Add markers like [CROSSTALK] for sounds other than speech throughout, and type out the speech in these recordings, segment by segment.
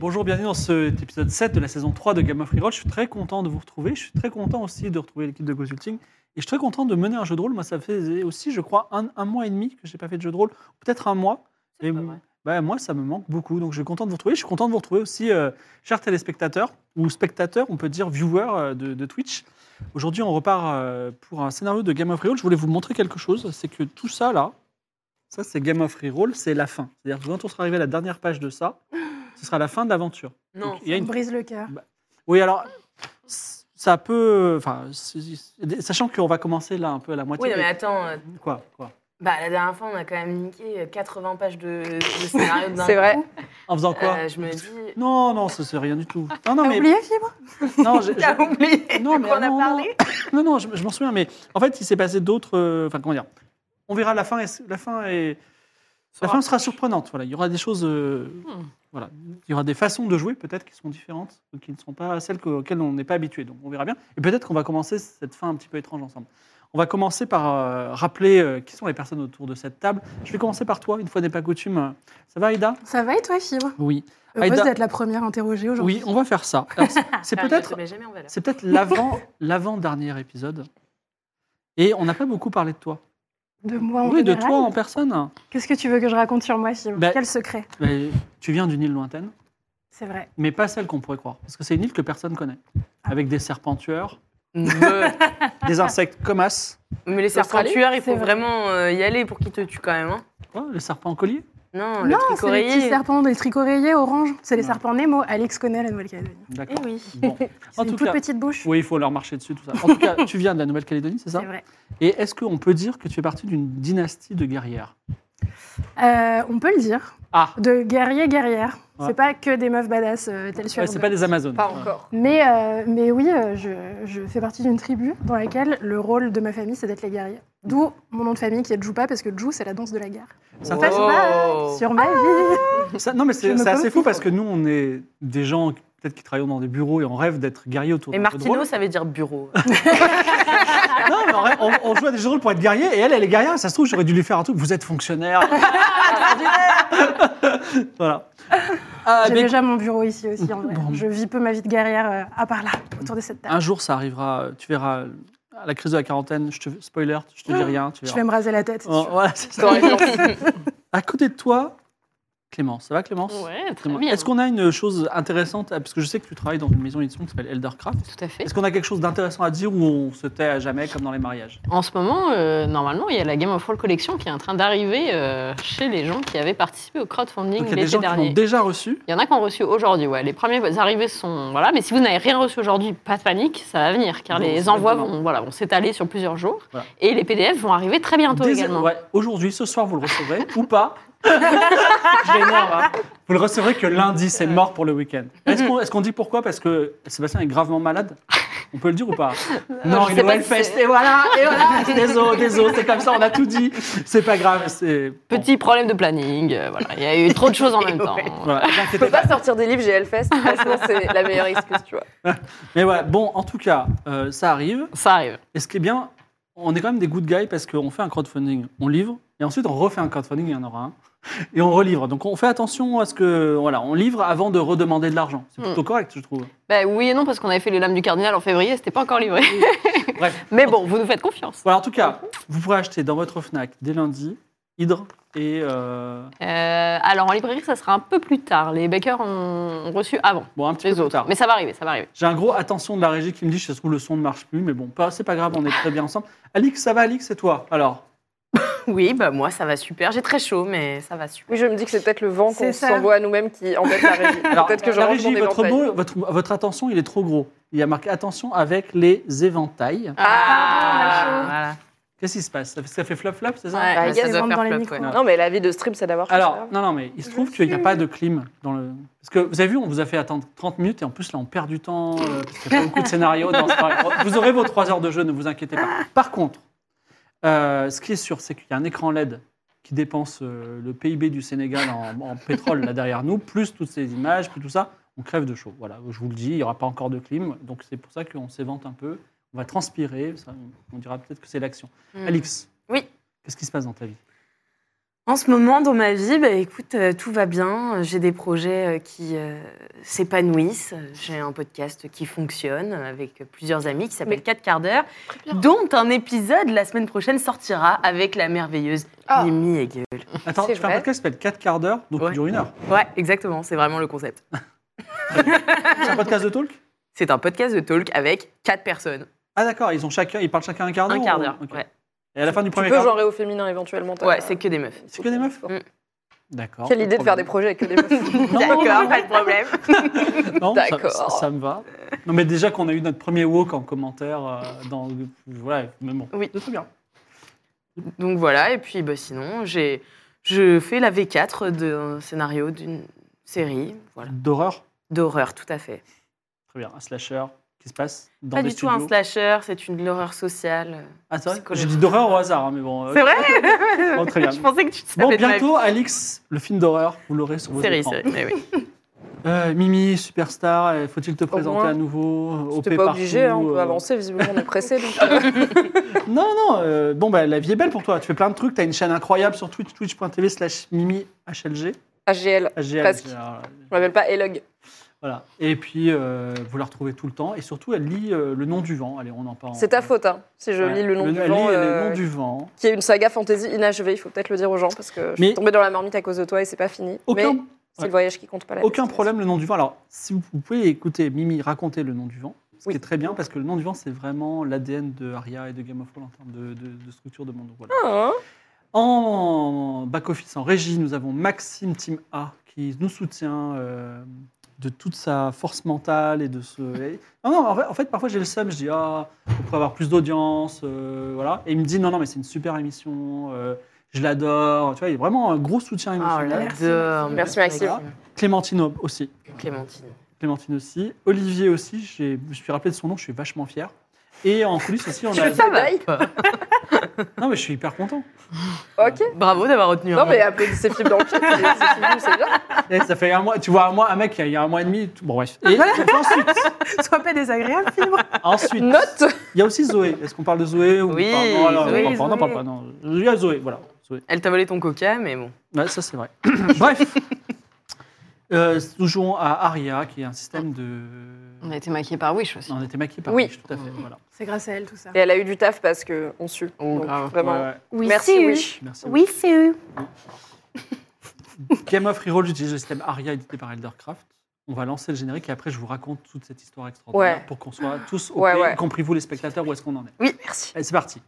Bonjour, bienvenue dans cet épisode 7 de la saison 3 de Game of Reroll. Je suis très content de vous retrouver. Je suis très content aussi de retrouver l'équipe de Consulting. Et je suis très content de mener un jeu de rôle. Moi, ça fait aussi, je crois, un, un mois et demi que je n'ai pas fait de jeu de rôle. Peut-être un mois. Et bah, moi, ça me manque beaucoup. Donc, je suis content de vous retrouver. Je suis content de vous retrouver aussi, euh, chers téléspectateurs, ou spectateurs, on peut dire viewers euh, de, de Twitch. Aujourd'hui, on repart euh, pour un scénario de Game of Reroll. Je voulais vous montrer quelque chose. C'est que tout ça, là, ça, c'est Game of Reroll, c'est la fin. C'est-à-dire que quand on sera arrivé à la dernière page de ça, ce sera la fin de l'aventure. Non, Donc, il y a Ça une brise le cœur. oui, alors, ça peut. Enfin, sachant qu'on va commencer là un peu à la moitié. Oui, non, mais attends. euh, Quoi, quoi? Bah, la dernière fois, on a quand même niqué 80 pages de, de scénario d'un C'est vrai. En faisant quoi? Euh, je me dis. Non, non, ça c'est rien du tout. Non, non, T'as mais. oublié, Fibre? Non, j'ai- oublié non, mais on a non, parlé? Non, non, je, je m'en souviens, mais en fait, il s'est passé d'autres. euh, Enfin, comment dire? On verra la fin. est- La fin est. La fin sera surprenante. Voilà, il y aura des choses. euh, Hmm. Voilà, il y aura des façons de jouer peut-être qui sont différentes, ou qui ne sont pas celles que- auxquelles on n'est pas habitué. Donc, on verra bien. Et peut-être qu'on va commencer cette fin un petit peu étrange ensemble. On va commencer par euh, rappeler euh, qui sont les personnes autour de cette table. Je vais commencer par toi, une fois n'est pas coutume. Ça va, Aïda? Ça va et toi, Fibre? Oui. Heureuse Aïda- d'être la première interrogée aujourd'hui. Oui, on va faire ça. [LAUGHS] C'est- Ah, peut-être c'est peut-être [LAUGHS] l'avant, l'avant-dernier épisode. Et on n'a pas beaucoup parlé de toi. De moi en oui, de toi en personne. Qu'est-ce que tu veux que je raconte sur moi, Fibre Bah- Quel secret? Mais tu viens d'une île lointaine, C'est vrai. mais pas celle qu'on pourrait croire. Parce que c'est une île que personne connaît. Avec des serpents tueurs, [LAUGHS] des insectes comme as. Mais les serpents tueurs, il faut vrai. vraiment euh, y aller pour qu'ils te tuent quand même. Hein. Quoi, les serpents en Non, le non, c'est les petits serpents, des tricoréiers orange. C'est les Ouais. serpents Nemo. Alex connaît la Nouvelle-Calédonie. D'accord. Eh oui. Bon. [LAUGHS] C'est En une tout toute cas, petite bouche. oui, il faut leur marcher dessus, tout ça. En tout cas, [LAUGHS] tu viens de la Nouvelle-Calédonie, c'est ça C'est vrai. Et est-ce qu'on peut dire que tu fais partie d'une dynastie de guerrières Euh, on peut le dire. Ah, De guerriers, guerrières. Ouais. C'est pas que des meufs badass euh, telles sur ouais, c'est pas des Amazones. Pas encore. Mais, euh, mais oui, euh, je, je fais partie d'une tribu dans laquelle le rôle de ma famille, c'est d'être les guerriers. D'où mon nom de famille qui est Djoupa, parce que Djou, c'est la danse de la guerre. Ça Oh. passe sur ma vie. Ça- non, mais c'est assez fou parce que nous, on est des gens peut-être qui travaillent dans des bureaux et on rêve d'être guerriers autour Et Martino, ça veut dire bureau. [LAUGHS] Non, mais en vrai, on, joue à des jeux de rôle pour être guerrier et elle, elle est guerrière. Ça se trouve, j'aurais dû lui faire un truc. Vous êtes fonctionnaire. [LAUGHS] voilà. Ah, J'ai mais déjà mon bureau ici aussi, en vrai. Bon. Je vis peu ma vie de guerrière euh, à part là, autour de cette table. un jour, ça arrivera. Tu verras à la crise de la quarantaine. Je te spoiler, je te dis rien. Tu Je verras. vais me raser la tête. c'est Oh, voilà, c'est. [LAUGHS] À côté de toi, Clémence. Ça va, Clémence Ouais, très bien. Est-ce qu'on a une chose intéressante Parce que je sais que tu travailles dans une maison d'édition qui s'appelle Eldercraft. Tout à fait. Est-ce qu'on a quelque chose d'intéressant à dire ou on se tait à jamais comme dans les mariages? En ce moment, euh, normalement, il y a la Game of Thrones Collection qui est en train d'arriver euh, chez les gens qui avaient participé au crowdfunding Donc il y a des l'été gens qui dernier. l'ont déjà reçu? Il y en a qui ont reçu aujourd'hui, ouais. Les premiers arrivés sont. Voilà, mais si vous n'avez rien reçu aujourd'hui, pas de panique, ça va venir, car Bon, les envois vont, voilà, vont s'étaler sur plusieurs jours. Voilà. Et les PDF vont arriver très bientôt également. ouais, Aujourd'hui, ce soir, vous le recevrez [LAUGHS] ou pas Je l'énerve, hein. Vous le recevrez que lundi, c'est mort pour le week-end. Est-ce qu'on est-ce qu'on dit pourquoi? Parce que Sébastien est gravement malade? On peut le dire ou pas? Non, il est Hellfest, et voilà, et voilà Désolé, désolé, c'est comme ça, on a tout dit. C'est pas grave, bon, Petit problème de planning, euh, voilà. Il y a eu trop de choses en même temps. voilà, vous Je peux pas. pas sortir des livres, j'ai Hellfest. Franchement, c'est la meilleure excuse, tu vois. [LAUGHS] Mais voilà, bon, en tout cas, euh, ça arrive. Ça arrive. Et ce qui est bien, on est quand même des good guys parce qu'on fait un crowdfunding, on livre, et ensuite on refait un crowdfunding, il y en aura un, [LAUGHS] et on relivre. Donc on fait attention à ce que, voilà, on livre avant de redemander de l'argent. C'est plutôt correct, je trouve. Bah, oui et non, parce qu'on avait fait les lames du cardinal en février, c'était pas encore livré. [LAUGHS] Bref. [LAUGHS] Mais bon, vous nous faites confiance. Voilà, en tout cas, vous pourrez acheter dans votre Fnac dès lundi Hydre et euh, Euh, alors en librairie, ça sera un peu plus tard. Les bakers ont reçu avant bon un petit les peu plus autres. tard. Mais ça va arriver, ça va arriver. J'ai un gros attention de la régie qui me dit se trouve le son ne marche plus, mais bon, pas, c'est pas grave, on est très bien ensemble. Alix, ça va, Alix, c'est toi? Alors, [LAUGHS] Oui, bah moi ça va super. J'ai très chaud, mais ça va super. Oui, je me dis que c'est peut-être le vent qu'on s'envoie à nous-mêmes qui embête la régie. alors [LAUGHS] Peut-être que je la régie, des votre, mot- votre, votre attention, il est trop gros. il y a marqué attention avec les éventails. Ah, voilà. Qu'est-ce qui se passe? Ça fait, ça fait flop flop, c'est ça? Ouais, Bah, ça yes, doit rentre faire dans les micros. ouais. Non, mais la vie de stream, c'est d'avoir Alors, ça. non, non, mais il se trouve qu'il n'y a pas de clim dans le. Parce que vous avez vu, on vous a fait attendre 30 minutes et en plus, là, on perd du temps euh, parce qu'il n'y a pas beaucoup de scénarios. Dans ce... [LAUGHS] Vous aurez vos 3 heures de jeu, ne vous inquiétez pas. Par contre, euh, ce qui est sûr, c'est qu'il y a un écran LED qui dépense euh, le PIB du Sénégal en, en pétrole là derrière nous, plus toutes ces images, plus tout ça. On crève de chaud. Voilà, je vous le dis, il n'y aura pas encore de clim. Donc, c'est pour ça qu'on s'évente un peu. On va transpirer. ça, on dira peut-être que c'est l'action. Mm. Alix, Oui. qu'est-ce qui se passe dans ta vie? En ce moment, dans ma vie, bah, écoute, euh, tout va bien. J'ai des projets euh, qui euh, s'épanouissent. J'ai un podcast qui fonctionne avec plusieurs amis qui s'appelle 4 quarts d'heure, dont un épisode la semaine prochaine sortira avec la merveilleuse Ah. Mimi Hegel. Attends, C'est tu fais un vrai podcast qui s'appelle 4 quarts d'heure, donc Ouais. il dure une heure. Ouais, exactement, c'est vraiment le concept. [LAUGHS] C'est un podcast de talk? C'est un podcast de talk avec quatre personnes. Ah d'accord, ils ont chacun, ils parlent chacun un quart d'heure. Un quart ou- d'heure. ok. Ouais, Et à la fin du Tu premier peux quart genrer au féminin éventuellement. t'as- ouais c'est que des meufs. C'est que des meufs Mm. D'accord. Quelle pas idée de faire des projets avec que des meufs. Non, [LAUGHS] [LAUGHS] D'accord, pas de problème. [LAUGHS] non, ça- D'accord. Ça, ça me va. Non mais déjà qu'on a eu notre premier walk en commentaire euh, dans voilà, mais bon. Oui. C'est très bien. Donc voilà, et puis bah, sinon, j'ai, je fais la V4 d'un scénario d'une série voilà, D'horreur. d'horreur, tout à fait. Très bien. Un slasher qui se passe dans pas des du tout un slasher, c'est une horreur sociale. Ah c'est vrai? J'ai dit d'horreur au hasard, hein, mais bon. euh, C'est vrai [LAUGHS] bon, très [LAUGHS] bien. Je pensais que tu savais Bon, bientôt, Alix, le film d'horreur, vous l'aurez sur vos série, écrans. série, mais oui. [LAUGHS] Euh, Mimi, superstar, euh, faut-il te présenter moins. à nouveau euh, T'es pas partout, obligé, hein, on peut euh, avancer, visiblement on est pressé. donc, euh, Non, non, euh, bon, bah, la vie est belle pour toi. Tu fais plein de trucs. Tu as une chaîne incroyable sur Twitch, twitch.tv slash Mimi HLG. HGL, HGL, Presque. alors, je m'appelle pas Elog. Voilà. Et puis, euh, vous la retrouvez tout le temps. Et surtout, elle lit euh, Le Nom du Vent. Allez, on en parle. C'est ta faute, hein, si je Ouais. lis Le Nom du elle Vent, lit euh, Le Nom du Vent. qui est une saga fantasy inachevée, il faut peut-être le dire aux gens, parce que je Mais- suis tombée dans la marmite à cause de toi et c'est pas fini. Aucun, Mais c'est ouais. le voyage qui compte pas la aucun destination. problème, Le Nom du Vent. Alors, si vous, vous pouvez écouter Mimi raconter Le Nom du Vent, ce Oui. qui est très bien, parce que Le Nom du Vent, c'est vraiment l'ADN de Aria et de Game of Thrones en termes de, de- de structure de monde. Voilà. Ah, hein. En back-office, en régie, nous avons Maxime Team A qui nous soutient euh, de toute sa force mentale et de ce. Non, non, en fait, en fait, parfois j'ai le seum, je dis Ah, on pourrait avoir plus d'audience, euh, voilà. Et il me dit Non, non, mais c'est une super émission, euh, je l'adore. Tu vois, il y a vraiment un gros soutien Oh, émotionnel. j'adore. Merci, Maxime. Clémentine aussi. Clémentine. Clémentine aussi. Olivier aussi, je me suis rappelé de son nom, je suis vachement fier. Et en coulisses aussi, on a. Bye. pas. Non, mais je suis hyper content. Ok. Bravo d'avoir retenu Non, un mais applaudissez Philippe dans le chat, c'est c'est fini, c'est bien. Et ça fait un mois, tu vois, un mois, un mec, il y a un mois et demi. tout- Bon, bref. Et [LAUGHS] ensuite, Sois pas désagréable, Fibre. ensuite Note il y a aussi Zoé. Est-ce qu'on parle de Zoé ou Oui, pas Non, non, Zoé, on parle pas, on n'en parle Zoé. pas. Non. Il y a Zoé, voilà. Zoé. Elle t'a volé ton coca, mais bon. Ouais, ça, c'est vrai. [CLEARS THROAT] bref. Euh, nous jouons à Aria, qui est un système de. On a été maquillés par Wish aussi. On était maquillé par Oui. Wish, tout à fait. Voilà. C'est grâce à elle, tout ça. Et elle a eu du taf parce qu'on sue. Oh, Donc, grave. vraiment. Ouais, ouais. Oui, Merci. Wish. Merci. Oui, c'est eux. [LAUGHS] Game of Reroll, j'utilise le système Aria édité par Eldercraft. On va lancer le générique et après, je vous raconte toute cette histoire extraordinaire Ouais. pour qu'on soit tous, Ouais, ouais. y compris vous les spectateurs, où est-ce qu'on en est. Oui, merci. Allez, c'est parti.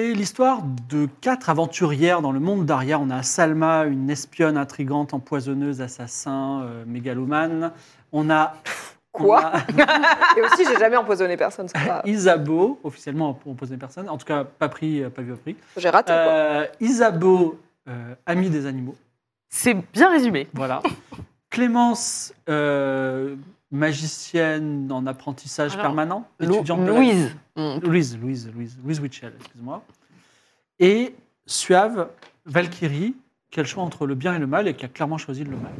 C'est l'histoire de quatre aventurières dans le monde d'Aria. On a Salma, une espionne intrigante, empoisonneuse, assassin, euh, mégalomane. On a. Quoi on a [LAUGHS] Et aussi, j'ai jamais empoisonné personne, pas... Isabeau, officiellement empoisonné personne. En tout cas, pas pris, euh, pas vu, pris. J'ai raté, quoi. Euh, Isabeau, euh, ami des animaux. C'est bien résumé. Voilà. Clémence, magicienne en apprentissage Alors, permanent. Lou- étudiante de la- Louise. Mm. Louise, Louise, Louise, Louise Witchell, excuse-moi. Et Suave, Valkyrie, qui a le choix entre le bien et le mal et qui a clairement choisi le mal.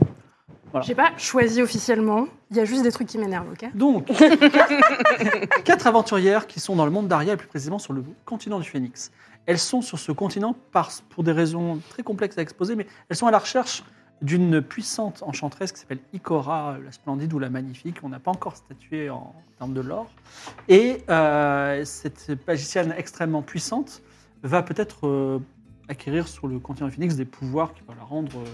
Voilà. J'ai pas choisi officiellement. Il y a juste des trucs qui m'énervent, ok? Donc, quatre, [LAUGHS] quatre aventurières qui sont dans le monde d'Aria, et plus précisément sur le continent du Phénix. Elles sont sur ce continent par, pour des raisons très complexes à exposer, mais elles sont à la recherche d'une puissante enchanteresse qui s'appelle Ikora, la splendide ou la magnifique. On n'a pas encore statué en termes de l'or. Et euh, cette magicienne extrêmement puissante va peut-être euh, acquérir sur le continent du Phénix des pouvoirs qui vont la rendre euh,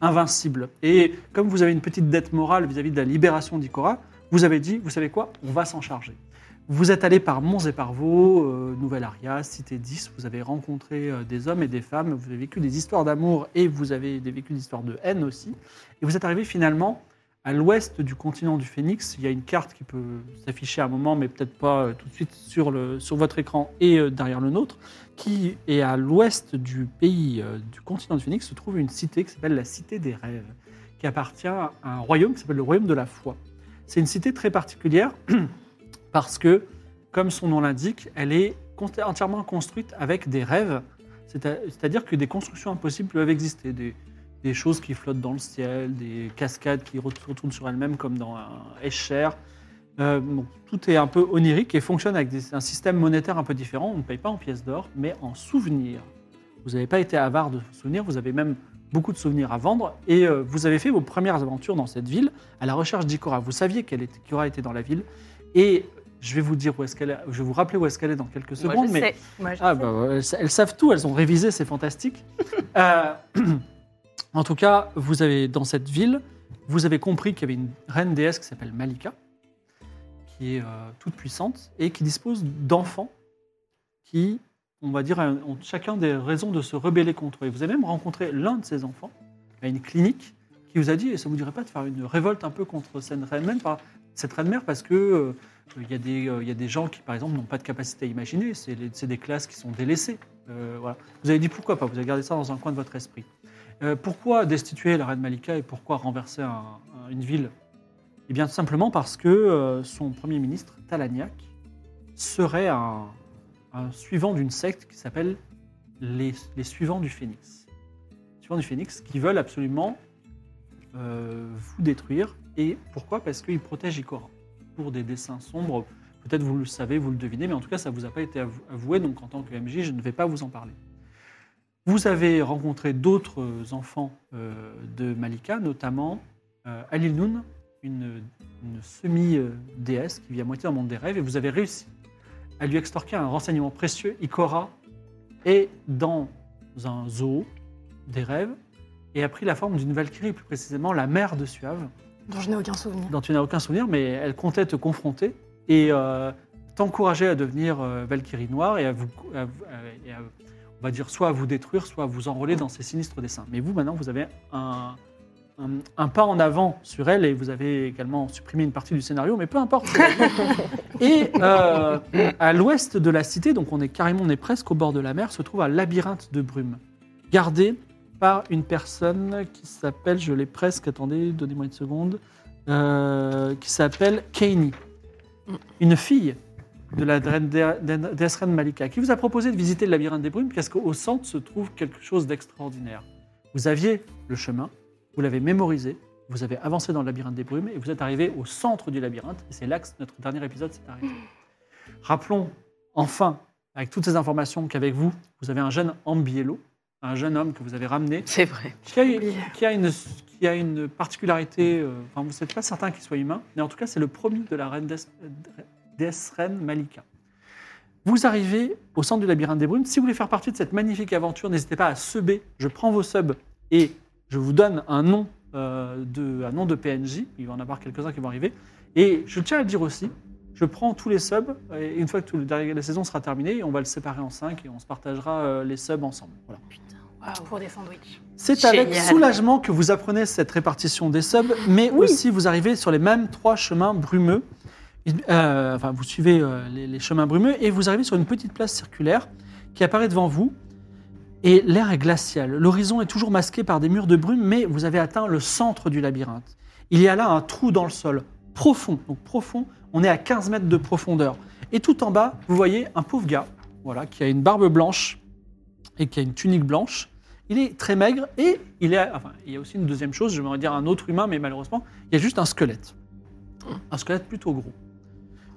invincible. Et comme vous avez une petite dette morale vis-à-vis de la libération d'Ikora, vous avez dit, vous savez quoi, on va s'en charger. Vous êtes allé par Mons et par Vaux, euh, Nouvelle-Aria, Cité 10, vous avez rencontré euh, des hommes et des femmes, vous avez vécu des histoires d'amour et vous avez vécu des histoires de haine aussi. Et vous êtes arrivé finalement à l'ouest du continent du Phénix. Il y a une carte qui peut s'afficher à un moment, mais peut-être pas euh, tout de suite sur, sur votre écran et derrière le nôtre, qui est à l'ouest du pays du continent du Phénix, se trouve une cité qui s'appelle la Cité des Rêves, qui appartient à un royaume qui s'appelle le royaume de la foi. C'est une cité très particulière [CLEARS THROAT] parce que, comme son nom l'indique, elle est entièrement construite avec des rêves, c'est-à-dire que des constructions impossibles peuvent exister, des, choses qui flottent dans le ciel, des cascades qui re- retournent sur elles-mêmes comme dans un Escher. Euh, tout est un peu onirique et fonctionne avec un système monétaire un peu différent. On ne paye pas en pièces d'or, mais en souvenirs. Vous n'avez pas été avare de souvenirs, vous avez même beaucoup de souvenirs à vendre et euh, vous avez fait vos premières aventures dans cette ville à la recherche d'Ikora. Vous saviez qu'elle était- qu'Ikora était dans la ville et je vais vous dire où est-ce qu'elle est. Je vais vous rappeler où est-ce qu'elle est dans quelques Moi, secondes. je mais sais. Moi, je ah, sais. bah, ouais, elles, elles savent tout, elles ont révisé, c'est fantastique. [LAUGHS] Euh, [CLEARS THROAT] en tout cas, vous avez dans cette ville, vous avez compris qu'il y avait une reine déesse qui s'appelle Malika, qui est euh, toute puissante et qui dispose d'enfants qui, on va dire, ont chacun des raisons de se rebeller contre eux. Et vous avez même rencontré l'un de ces enfants à une clinique qui vous a dit, ça vous dirait pas de faire une révolte un peu contre cette reine-mère par- cette reine-mère parce que euh, il y, a des, euh, il y a des gens qui, par exemple, n'ont pas de capacité à imaginer. C'est des classes qui sont délaissées. Euh. Vous avez dit pourquoi pas, vous avez gardé ça dans un coin de votre esprit. Pourquoi destituer la reine Malika et pourquoi renverser un- un- une ville? Eh bien, tout simplement parce que son premier ministre, Talagnac, serait un, suivant d'une secte qui s'appelle les, les suivants du Phénix. Les suivants du Phénix qui veulent absolument vous détruire. Et pourquoi? Parce qu'ils protègent Ikora pour des dessins sombres. Peut-être vous le savez, vous le devinez, mais en tout cas, ça ne vous a pas été avou- avoué. Donc, en tant que MJ, je ne vais pas vous en parler. Vous avez rencontré d'autres enfants euh, de Malika, notamment euh, Alil Noun, une, une semi-déesse qui vit à moitié dans le monde des rêves, et vous avez réussi à lui extorquer un renseignement précieux. Ikora est dans un zoo des rêves et a pris la forme d'une Valkyrie, plus précisément la mère de Suave dont je n'ai aucun souvenir. dont tu n'as aucun souvenir, mais elle comptait te confronter et euh, t'encourager à devenir euh, Valkyrie Noire et à vous, à- à- et à- on va dire, soit à vous détruire, soit à vous enrôler dans ses sinistres dessins. Mais vous, maintenant, vous avez un, un, un pas en avant sur elle et vous avez également supprimé une partie du scénario, mais peu importe. [LAUGHS] et euh, à l'ouest de la cité, donc on est carrément, on est presque au bord de la mer, se trouve un labyrinthe de brume, gardé par une personne qui s'appelle, je l'ai presque, attendez, donnez-moi une seconde, euh, qui s'appelle Kaini, une fille de la reine Malika, qui vous a proposé de visiter le labyrinthe des brumes parce qu'au centre se trouve quelque chose d'extraordinaire. Vous aviez le chemin, vous l'avez mémorisé, vous avez avancé dans le labyrinthe des brumes et vous êtes arrivé au centre du labyrinthe et c'est là que notre dernier épisode s'est arrêté. Rappelons enfin, avec toutes ces informations qu'avec vous, vous avez un jeune Ambiello, un jeune homme que vous avez ramené, C'est vrai. qui a, qui a une, qui a une particularité, euh, enfin vous n'êtes pas certain qu'il soit humain, mais en tout cas c'est le premier de la reine déesse reine Malika. Vous arrivez au centre du labyrinthe des brumes. Si vous voulez faire partie de cette magnifique aventure, n'hésitez pas à subber. Je prends vos subs et je vous donne un nom, euh, de, un nom de PNJ. Il va y en avoir quelques-uns qui vont arriver. Et je tiens à le dire aussi, Je prends tous les subs, et une fois que tout le- la saison sera terminée, on va le séparer en cinq et on se partagera euh, les subs ensemble. Voilà. Pour des sandwichs. C'est avec soulagement que vous apprenez cette répartition des subs, mais aussi vous arrivez sur les mêmes trois chemins brumeux. Euh, enfin, vous suivez euh, les, les chemins brumeux et vous arrivez sur une petite place circulaire qui apparaît devant vous. Et l'air est glacial. L'horizon est toujours masqué par des murs de brume, mais vous avez atteint le centre du labyrinthe. Il y a là un trou dans le sol, profond. Donc profond, on est à 15 mètres de profondeur. Et tout en bas, vous voyez un pauvre gars, voilà, qui a une barbe blanche et qui a une tunique blanche. Il est très maigre et il, est, enfin, il y a aussi une deuxième chose, je vais dire un autre humain, mais malheureusement, il y a juste un squelette. Un squelette plutôt gros.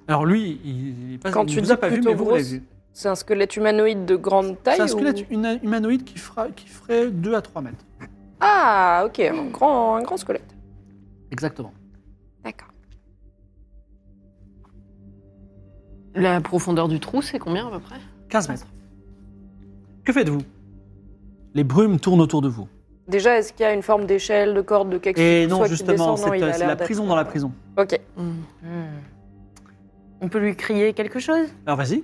Alors lui, il, il, passe- Quand tu dis a pas vu, mais vous gros, l'avez vu. C'est un squelette humanoïde de grande taille C'est un squelette humanoïde qui, fera, qui ferait 2 à 3 mètres. Ah, ok, un grand, un grand squelette. Exactement. La profondeur du trou, c'est combien à peu près? 15 mètres. Que faites-vous? Les brumes tournent autour de vous. Déjà, est-ce qu'il y a une forme d'échelle, de corde, de quelque chose Et non, justement, c'est l'air la d'être- prison dans la prison. Ok. Hmm. On peut lui crier quelque chose? Alors vas-y.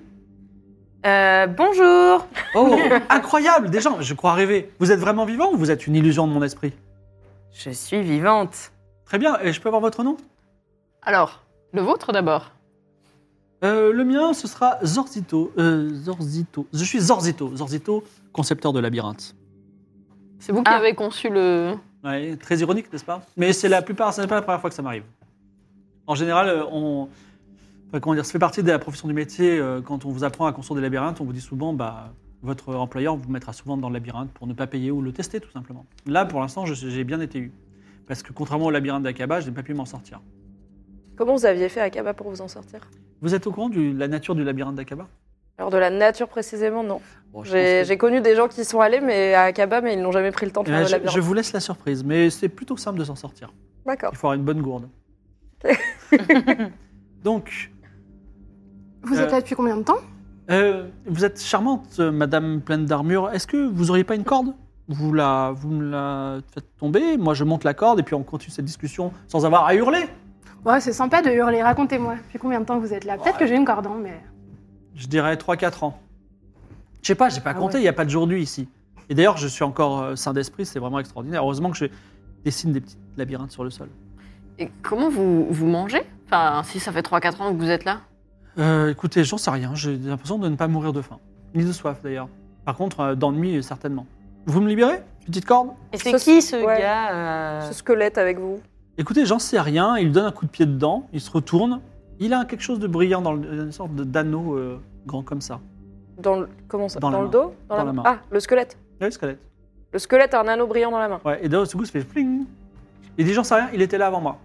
Euh, Bonjour Oh, [LAUGHS] incroyable Des gens, je crois rêver. Vous êtes vraiment vivant ou vous êtes une illusion de mon esprit? Je suis vivante. Très bien, et je peux avoir votre nom? Alors, le vôtre d'abord. Euh, Le mien, ce sera Zorzito. Euh, Zorzito. Je suis Zorzito. Zorzito, concepteur de labyrinthe. C'est vous qui Ah. avez conçu le. Ouais, très ironique, n'est-ce pas? Mais c'est la plupart, ce n'est pas la première fois que ça m'arrive. En général, euh, on, enfin, comment dire, ça fait partie de la profession du métier. euh, Quand on vous apprend à construire des labyrinthes, on vous dit souvent, bah, votre employeur vous mettra souvent dans le labyrinthe pour ne pas payer ou le tester, tout simplement. Là, pour l'instant, je- j'ai bien été eu. Parce que contrairement au labyrinthe d'Akaba, je n'ai pas pu m'en sortir. Comment vous aviez fait à Kaba pour vous en sortir? Vous êtes au courant de la nature du labyrinthe d'Akaba? Alors, de la nature précisément, non. Bon, J'ai que- connu des gens qui y sont allés, mais à Akaba, mais ils n'ont jamais pris le temps de Eh faire ben, le je, labyrinthe. je vous laisse la surprise, mais c'est plutôt simple de s'en sortir. D'accord. Il faut avoir une bonne gourde. [LAUGHS] Donc, Vous Euh, êtes là depuis combien de temps? Euh, vous êtes charmante, euh, madame pleine d'armure. Est-ce que vous auriez pas une corde? Vous, la, vous me la faites tomber, moi je monte la corde et puis on continue cette discussion sans avoir à hurler. Ouais, c'est sympa de hurler. Racontez-moi. Depuis combien de temps vous êtes là? Peut-être que j'ai une corde, hein, mais. Je dirais 3-4 ans. Je sais pas, j'ai pas Ah compté, il ouais. n'y a pas de d'aujourd'hui ici. Et d'ailleurs, je suis encore euh, sain d'esprit, c'est vraiment extraordinaire. Heureusement que je dessine des petits labyrinthes sur le sol. Et comment vous, vous mangez? Enfin, si ça fait 3-4 ans que vous êtes là? Euh, écoutez, j'en sais rien, j'ai l'impression de ne pas mourir de faim. Ni de soif d'ailleurs. Par contre, euh, d'ennui, certainement. Vous me libérez? Petite corde? Et c'est Ce- qui ce ouais. gars euh, Ce squelette avec vous. Écoutez, j'en sais rien. Il lui donne un coup de pied dedans, il se retourne. Il a quelque chose de brillant dans le, une sorte de- d'anneau euh, grand comme ça. Dans le, comment ça Dans la le main. dos Dans la main. Ah, le squelette. Ouais, le squelette. Le squelette a un anneau brillant dans la main. Ouais, et d'un coup, ça fait pling. Il dit J'en sais rien, il était là avant moi.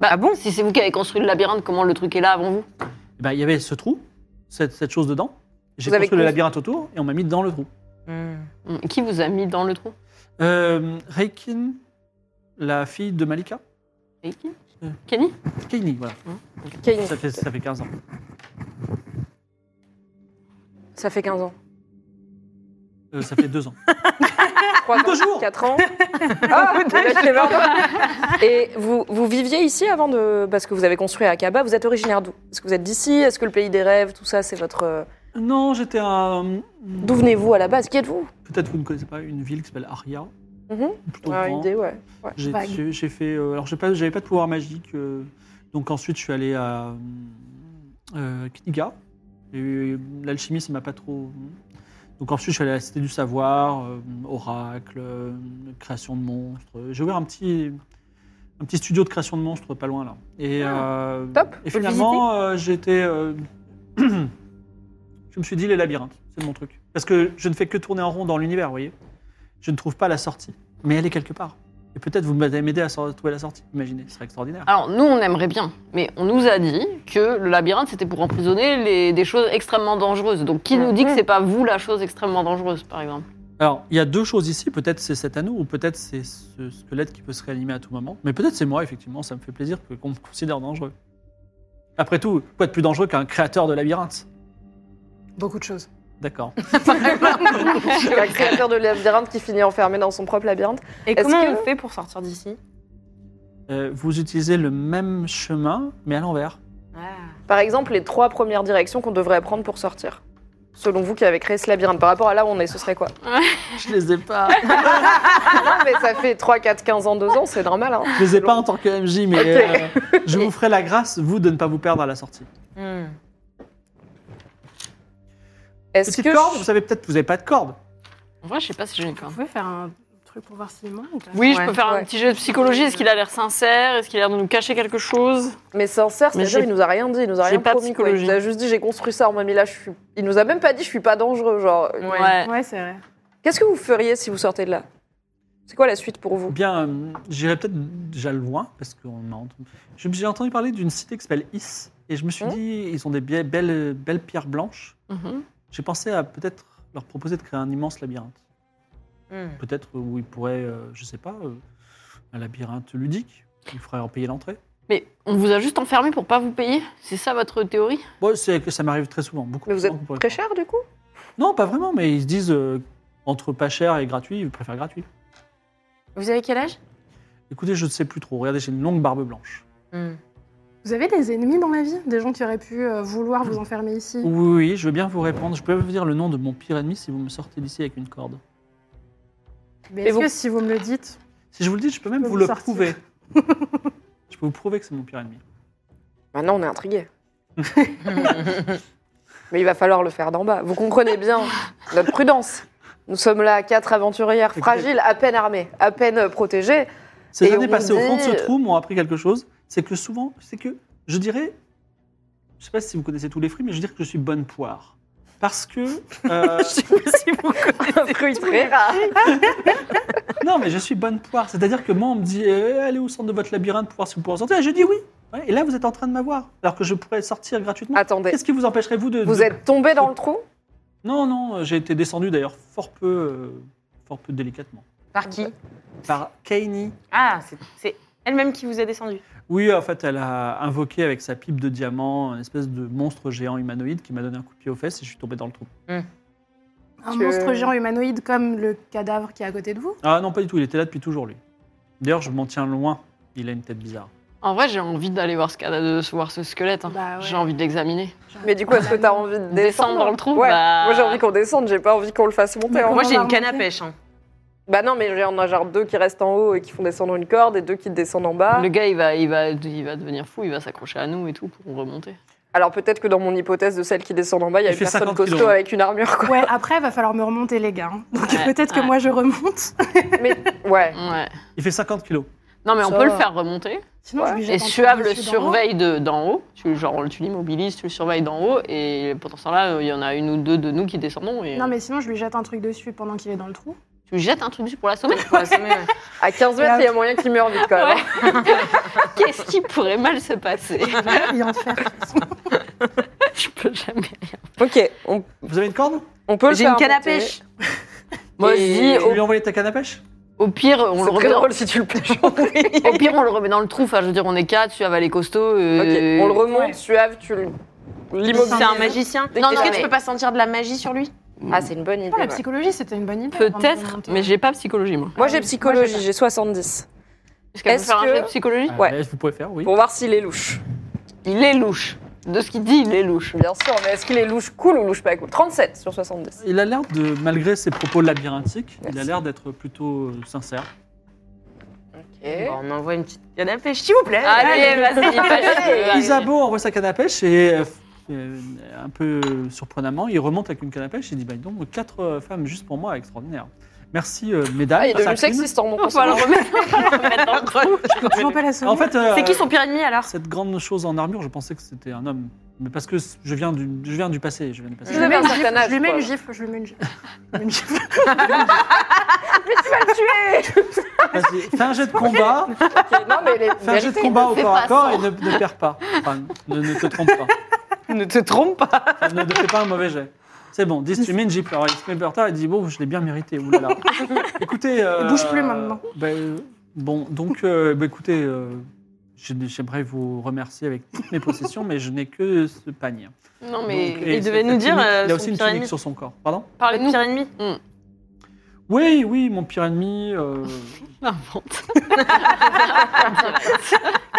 Bah, Ah bon Si c'est vous qui avez construit le labyrinthe, comment le truc est là avant vous Et ben, il y avait ce trou, cette, cette chose dedans. J'ai Vous avez construit le cons- labyrinthe autour et on m'a mis dans le trou. hmm. Hum, Qui vous a mis dans le trou? Euh, Reikin, la fille de Malika. Qui Euh. Kenny Kaini, voilà. Kane. Ça fait, ça fait 15 ans. Ça fait 15 ans. Euh, ça fait 2 ans. [LAUGHS] 3 Deux jours. 4 ans. [LAUGHS] Ah, est mort. Et vous, vous viviez ici avant de. Parce que vous avez construit à Akaba, vous êtes originaire d'où? Est-ce que vous êtes d'ici? Est-ce que le pays des rêves, tout ça, c'est votre. euh, Non, j'étais un. D'où venez-vous à la base? Qui êtes-vous? Peut-être vous ne connaissez pas une ville qui s'appelle Aria. Mhm. Plutôt Ah, grand. idée, ouais. ouais. J'ai fait. euh, alors, j'ai pas- j'avais pas de pouvoir magique. euh, donc, ensuite, je suis allé à euh, Kniga. Et euh, l'alchimie, ça m'a pas trop. Donc, ensuite, je suis allé à la Cité du Savoir, euh, Oracle, euh, création de monstres. J'ai ouvert un petit, un petit studio de création de monstres pas loin là. Et, euh, top. Et Faut le finalement, euh, j'étais. euh, [CLEARS THROAT] je me suis dit les labyrinthes, c'est mon truc. Parce que je ne fais que tourner en rond dans l'univers, vous voyez. Je ne trouve pas la sortie. Mais elle est quelque part. Et peut-être vous m'avez m'aider à trouver la sortie. Imaginez, ce serait extraordinaire. Alors, nous, on aimerait bien, mais on nous a dit que le labyrinthe, c'était pour emprisonner les- des choses extrêmement dangereuses. Donc, qui nous dit que c'est pas vous la chose extrêmement dangereuse, par exemple? Alors, il y a deux choses ici. Peut-être c'est cet anneau, ou peut-être c'est ce squelette qui peut se réanimer à tout moment. Mais peut-être c'est moi, effectivement. Ça me fait plaisir que- qu'on me considère dangereux. Après tout, quoi de plus dangereux qu'un créateur de labyrinthe? Beaucoup de choses. D'accord. [LAUGHS] Un créateur de labyrinthe qui finit enfermé dans son propre labyrinthe. Et comment que- on fait pour sortir d'ici? Euh, vous utilisez le même chemin, mais à l'envers. Par exemple, les trois premières directions qu'on devrait prendre pour sortir. Selon vous qui avez créé ce labyrinthe, par rapport à là où on est, ce serait quoi? Je les ai pas. [LAUGHS] Non, mais ça fait 3, 4, 15 ans, 2 ans, c'est normal. Hein. Je les ai pas en tant que MJ, mais euh, je vous ferai la grâce, vous, de ne pas vous perdre à la sortie. Hmm. Est-ce Petite que. corde, vous savez peut-être, vous n'avez pas de corde. En vrai, je sais pas si j'ai une Vous corde. pouvez faire un truc pour voir s'il ment ou pas? Oui, je Ouais, peux faire ouais. un petit jeu de psychologie. Est-ce qu'il a l'air sincère? Est-ce qu'il a l'air de nous cacher quelque chose? Mais sincère, Mais c'est-à-dire j'ai- il nous a rien dit, il nous a j'ai rien pas de promis. Quoi. Il psychologie. nous a juste dit j'ai construit ça en là je suis. Il nous a même pas dit je suis pas dangereux, genre. Ouais. Ouais, c'est vrai. Qu'est-ce que vous feriez si vous sortez de là? C'est quoi la suite pour vous? Bien, euh, j'irai peut-être déjà loin, parce qu'on m'a entendu. je- J'ai entendu parler d'une cité qui s'appelle Is, et je me suis Hmm? dit, ils ont des bie- belles, belles pierres blanches. Mhm. J'ai pensé à peut-être leur proposer de créer un immense labyrinthe. Hmm. Peut-être où ils pourraient, euh, je sais pas, euh, un labyrinthe ludique. Ils feraient en payer l'entrée. Mais on vous a juste enfermé pour pas vous payer C'est ça votre théorie? Bon, c'est que ça m'arrive très souvent. Beaucoup Mais vous êtes très cher du coup? Non, pas vraiment, mais ils se disent euh, entre pas cher et gratuit, ils préfèrent gratuit. Vous avez quel âge? Écoutez, je ne sais plus trop. Regardez, j'ai une longue barbe blanche. Hmm. Vous avez des ennemis dans la vie? Des gens qui auraient pu euh, vouloir vous enfermer ici? Oui, oui, je veux bien vous répondre. Je peux vous dire le nom de mon pire ennemi si vous me sortez d'ici avec une corde. Mais Et est-ce vous- que si vous me le dites, Si je vous le dis, je peux même peux vous vous le sortir. prouver. [LAUGHS] je peux vous prouver que c'est mon pire ennemi. Maintenant on est intrigué. [LAUGHS] [LAUGHS] mais il va falloir le faire d'en bas. Vous comprenez bien notre prudence. Nous sommes là, quatre aventurières fragiles, à peine armées, à peine protégées. Ces Et années on passées au fond de ce trou m'ont appris quelque chose. C'est que souvent, c'est que je dirais, je sais pas si vous connaissez tous les fruits, mais je dirais que je suis bonne poire. Parce que. [LAUGHS] euh, Un fruit très rare. non, mais je suis bonne poire. C'est-à-dire que moi, on me dit eh, allez au centre de votre labyrinthe pour voir si vous pouvez en sortir. Et je dis oui. Ouais, et là, vous êtes en train de m'avoir. Alors que je pourrais sortir gratuitement. Attendez, Qu'est-ce qui vous empêcherait, vous, de. vous de- êtes tombé dans le trou? Non, non, j'ai été descendu d'ailleurs fort peu, euh, fort peu délicatement. Par qui? Par Kaini. Ah, c'est- c'est elle-même qui vous a descendu. Oui, en fait, elle a invoqué avec sa pipe de diamant un espèce de monstre géant humanoïde qui m'a donné un coup de pied aux fesses et je suis tombé dans le trou. un Que- monstre géant humanoïde comme le cadavre qui est à côté de vous? Ah non, pas du tout, il était là depuis toujours, lui. D'ailleurs, je m'en tiens loin. Il a une tête bizarre. En vrai, j'ai envie d'aller voir ce, cas- de voir ce squelette. hein. Bah ouais. J'ai envie de l'examiner. Mais du coup, est-ce que t'as envie de descendre, Descendre dans le trou Ouais. Bah- Moi j'ai envie qu'on descende, j'ai pas envie qu'on le fasse monter. Comment Moi, j'ai une canne à pêche. hein. Bah non, mais il y en a genre deux qui restent en haut et qui font descendre une corde et deux qui descendent en bas. Le gars, il va, il, va, il va devenir fou, il va s'accrocher à nous et tout pour remonter. Alors peut-être que dans mon hypothèse de celle qui descend en bas, il y a Il une personne 50 costaud kilos. avec une armure. Quoi. Ouais, après, il va falloir me remonter, les gars. hein. Donc Ouais, peut-être que moi, je remonte. [LAUGHS] Mais ouais. Ouais. Il fait 50 kilos. Non, mais on peut le faire remonter. Sinon, Ouais. je lui Et jette un truc Suave le dessus d'en haut. surveille de- d'en haut. Tu, genre, tu l'immobilises, tu le surveilles d'en haut. Et pendant ce temps-là, il y en a une ou deux de nous qui descendons. Et Non, mais sinon, je lui jette un truc dessus pendant qu'il est dans le trou. Tu jettes un truc dessus pour l'assommer Pour l'assommer, ouais. À 15 mètres, il y a moyen qu'il meure vite quand même. hein. [LAUGHS] Qu'est-ce qui pourrait mal se passer? Et en faire. [LAUGHS] Je peux jamais rien. Ok, on, Vous avez une corde? On peut le J'ai faire une canne à monter. pêche. Moi, je dis, Tu au, lui as envoyé ta canne à pêche? au pire, on le C'est remet très dans, drôle si tu le pêches. [LAUGHS] au pire, on le remet dans le trou. Enfin, je veux dire, on est quatre, Suave, elle est costaud. Ok, euh, on le remonte, Ouais. suave, tu le- l'immobilises. C'est un magicien. Non, qu'il est-ce que tu peux pas sentir de la magie sur lui? Ah, c'est une bonne idée. Oh, la ouais. psychologie, c'était une bonne idée. Peut-être, mais j'ai pas psychologie, moi. Moi j'ai Ah psychologie, j'ai pas. j'ai 70. Est-ce qu'elle peut Est-ce faire un que- jeu de psychologie Ouais. Euh, Vous pouvez faire, oui. Pour voir s'il est louche. Il est louche. De ce qu'il dit, il est louche. Bien sûr, mais est-ce qu'il est louche cool ou louche pas? Cool 37 sur 70. Il a l'air de, malgré ses propos labyrinthiques, il a Merci. l'air d'être plutôt euh, sincère. Ok. Bon, On envoie une petite canne à pêche, s'il vous plaît. Allez, vas-y. [LAUGHS] Isabeau envoie sa canne à pêche et, euh, un peu surprenamment, il remonte avec une canne à pêche et dit bah, donc, quatre euh, femmes juste pour moi, extraordinaire. Merci, euh, mesdames. Ah, il est sexiste en mon On va le remettre, [LAUGHS] le le. En fait, euh, C'est qui son pire ennemi alors? cette grande chose en armure, je pensais que c'était un homme. Mais parce que je viens du, je viens du passé. Je viens du passé. Je lui mets une gifle, âge, je lui mets une gifle, je lui mets une gifle. [LAUGHS] [LAUGHS] Je lui mets une gifle. Vas-y, fais un jet de combat. Ok, Non, mais les Fais un jet de combat au corps à pas corps et ne, ne perds pas. Enfin, ne, ne te trompe pas. [LAUGHS] Ne te trompe pas. Ne, ne fais pas un mauvais jet. C'est bon, 10, tu mets une gifle. Alors, il se dit Bon, je l'ai bien mérité. Oulala. [LAUGHS] Écoutez. euh, bouge plus maintenant. ben, bon, donc, euh, ben, écoutez, euh, j'aimerais vous remercier avec toutes mes possessions, mais je n'ai que ce panier. Non, mais Donc, et il devait nous dire, euh, il a son aussi une tunique sur son corps. Pardon? Le parle-nous. pire ennemi Oui, oui, mon pire ennemi. euh, [LAUGHS] Invente.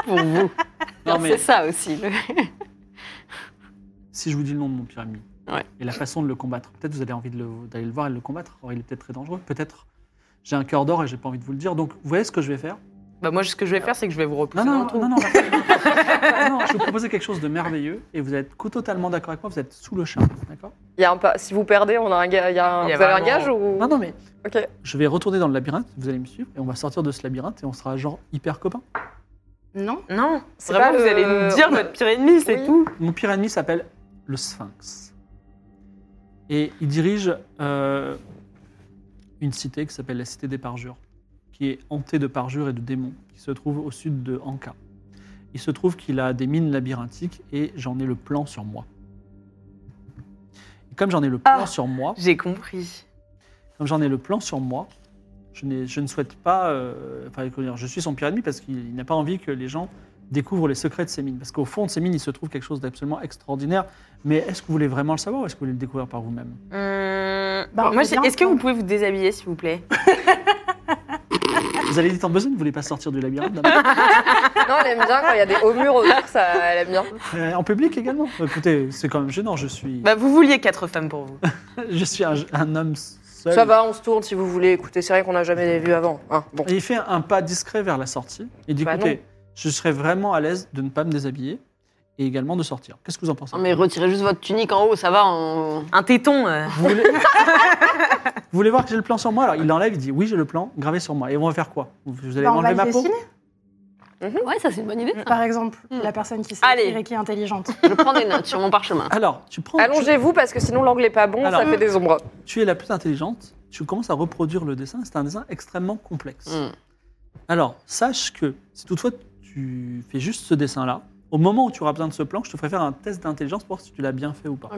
Pour vous. Non, Non, mais- C'est ça aussi. le- si je vous dis le nom de mon pire ennemi Ouais. et la façon de le combattre, peut-être vous avez envie d'aller le, voir et de le combattre. Or, il est peut-être très dangereux. Peut-être j'ai un cœur d'or et j'ai pas envie de vous le dire. Donc, vous voyez ce que je vais faire? Bah, moi, ce que je vais faire, c'est que je vais vous repousser Non, dans non, le trou. non, non, non, non, Je vais vous proposer quelque chose de merveilleux et vous êtes totalement d'accord avec moi. Vous êtes sous le charme, d'accord? Il y a un pas. Si vous perdez, on a un, ga- il y a un- Il y a vous avez un gage ou? Non, non, mais Ok. je vais retourner dans le labyrinthe. Vous allez me suivre et on va sortir de ce labyrinthe et on sera genre hyper copains. Non Non, C'est vraiment, pas vous le- allez nous dire votre pire ennemi, c'est Oui. tout. Mon pire ennemi s'appelle le Sphinx. Et il dirige euh, une cité qui s'appelle la Cité des Parjures, qui est hantée de parjures et de démons, qui se trouve au sud de Anka. Il se trouve qu'il a des mines labyrinthiques et j'en ai le plan sur moi. Et comme j'en ai le plan Ah. sur moi, J'ai compris. comme j'en ai le plan sur moi, je, ne souhaite pas. euh, enfin, je suis son pire ennemi parce qu'il il n'a pas envie que les gens découvrent les secrets de ces mines. Parce qu'au fond de ces mines, il se trouve quelque chose d'absolument extraordinaire. Mais est-ce que vous voulez vraiment le savoir ou est-ce que vous voulez le découvrir par vous-même? Hum, Bah, est-ce que vous pouvez vous déshabiller, s'il vous plaît? Vous avez dit en besoin, vous ne voulez pas sortir du labyrinthe d'abord [LAUGHS] Non, elle aime bien quand il y a des hauts murs autour, ça, elle aime bien. Euh, En public également Écoutez, c'est quand même gênant. Je suis, Bah, vous vouliez quatre femmes pour vous. [LAUGHS] je suis un, un homme seul. Ça va, on se tourne si vous voulez. Écoutez, c'est vrai qu'on n'a jamais vu avant. hein. Bon. Et il fait un pas discret vers la sortie. Il dit Bah écoutez, non. Je serais vraiment à l'aise de ne pas me déshabiller et également de sortir. Qu'est-ce que vous en pensez Non, mais retirez juste votre tunique en haut, ça va. on- Un téton. euh. Vous voulez... [LAUGHS] Vous voulez voir que j'ai le plan sur moi Alors il l'enlève, il dit oui j'ai le plan gravé sur moi. Et on va faire quoi Vous allez Bah, on va m'enlever le ma peau dessiner. Ouais, ça c'est une bonne idée. ça. Par exemple, Hmm. la personne qui sait Allez. écrire et qui est intelligente. Je prends des notes sur mon parchemin. Alors tu prends, Allongez-vous parce que sinon l'angle est pas bon, Alors- ça fait des ombres. tu, tu es la plus intelligente, tu commences à reproduire le dessin, c'est un dessin extrêmement complexe. Hmm. Alors sache que si toutefois tu fais juste ce dessin-là, au moment où tu auras besoin de ce plan, je te ferai faire un test d'intelligence pour voir si tu l'as bien fait ou pas.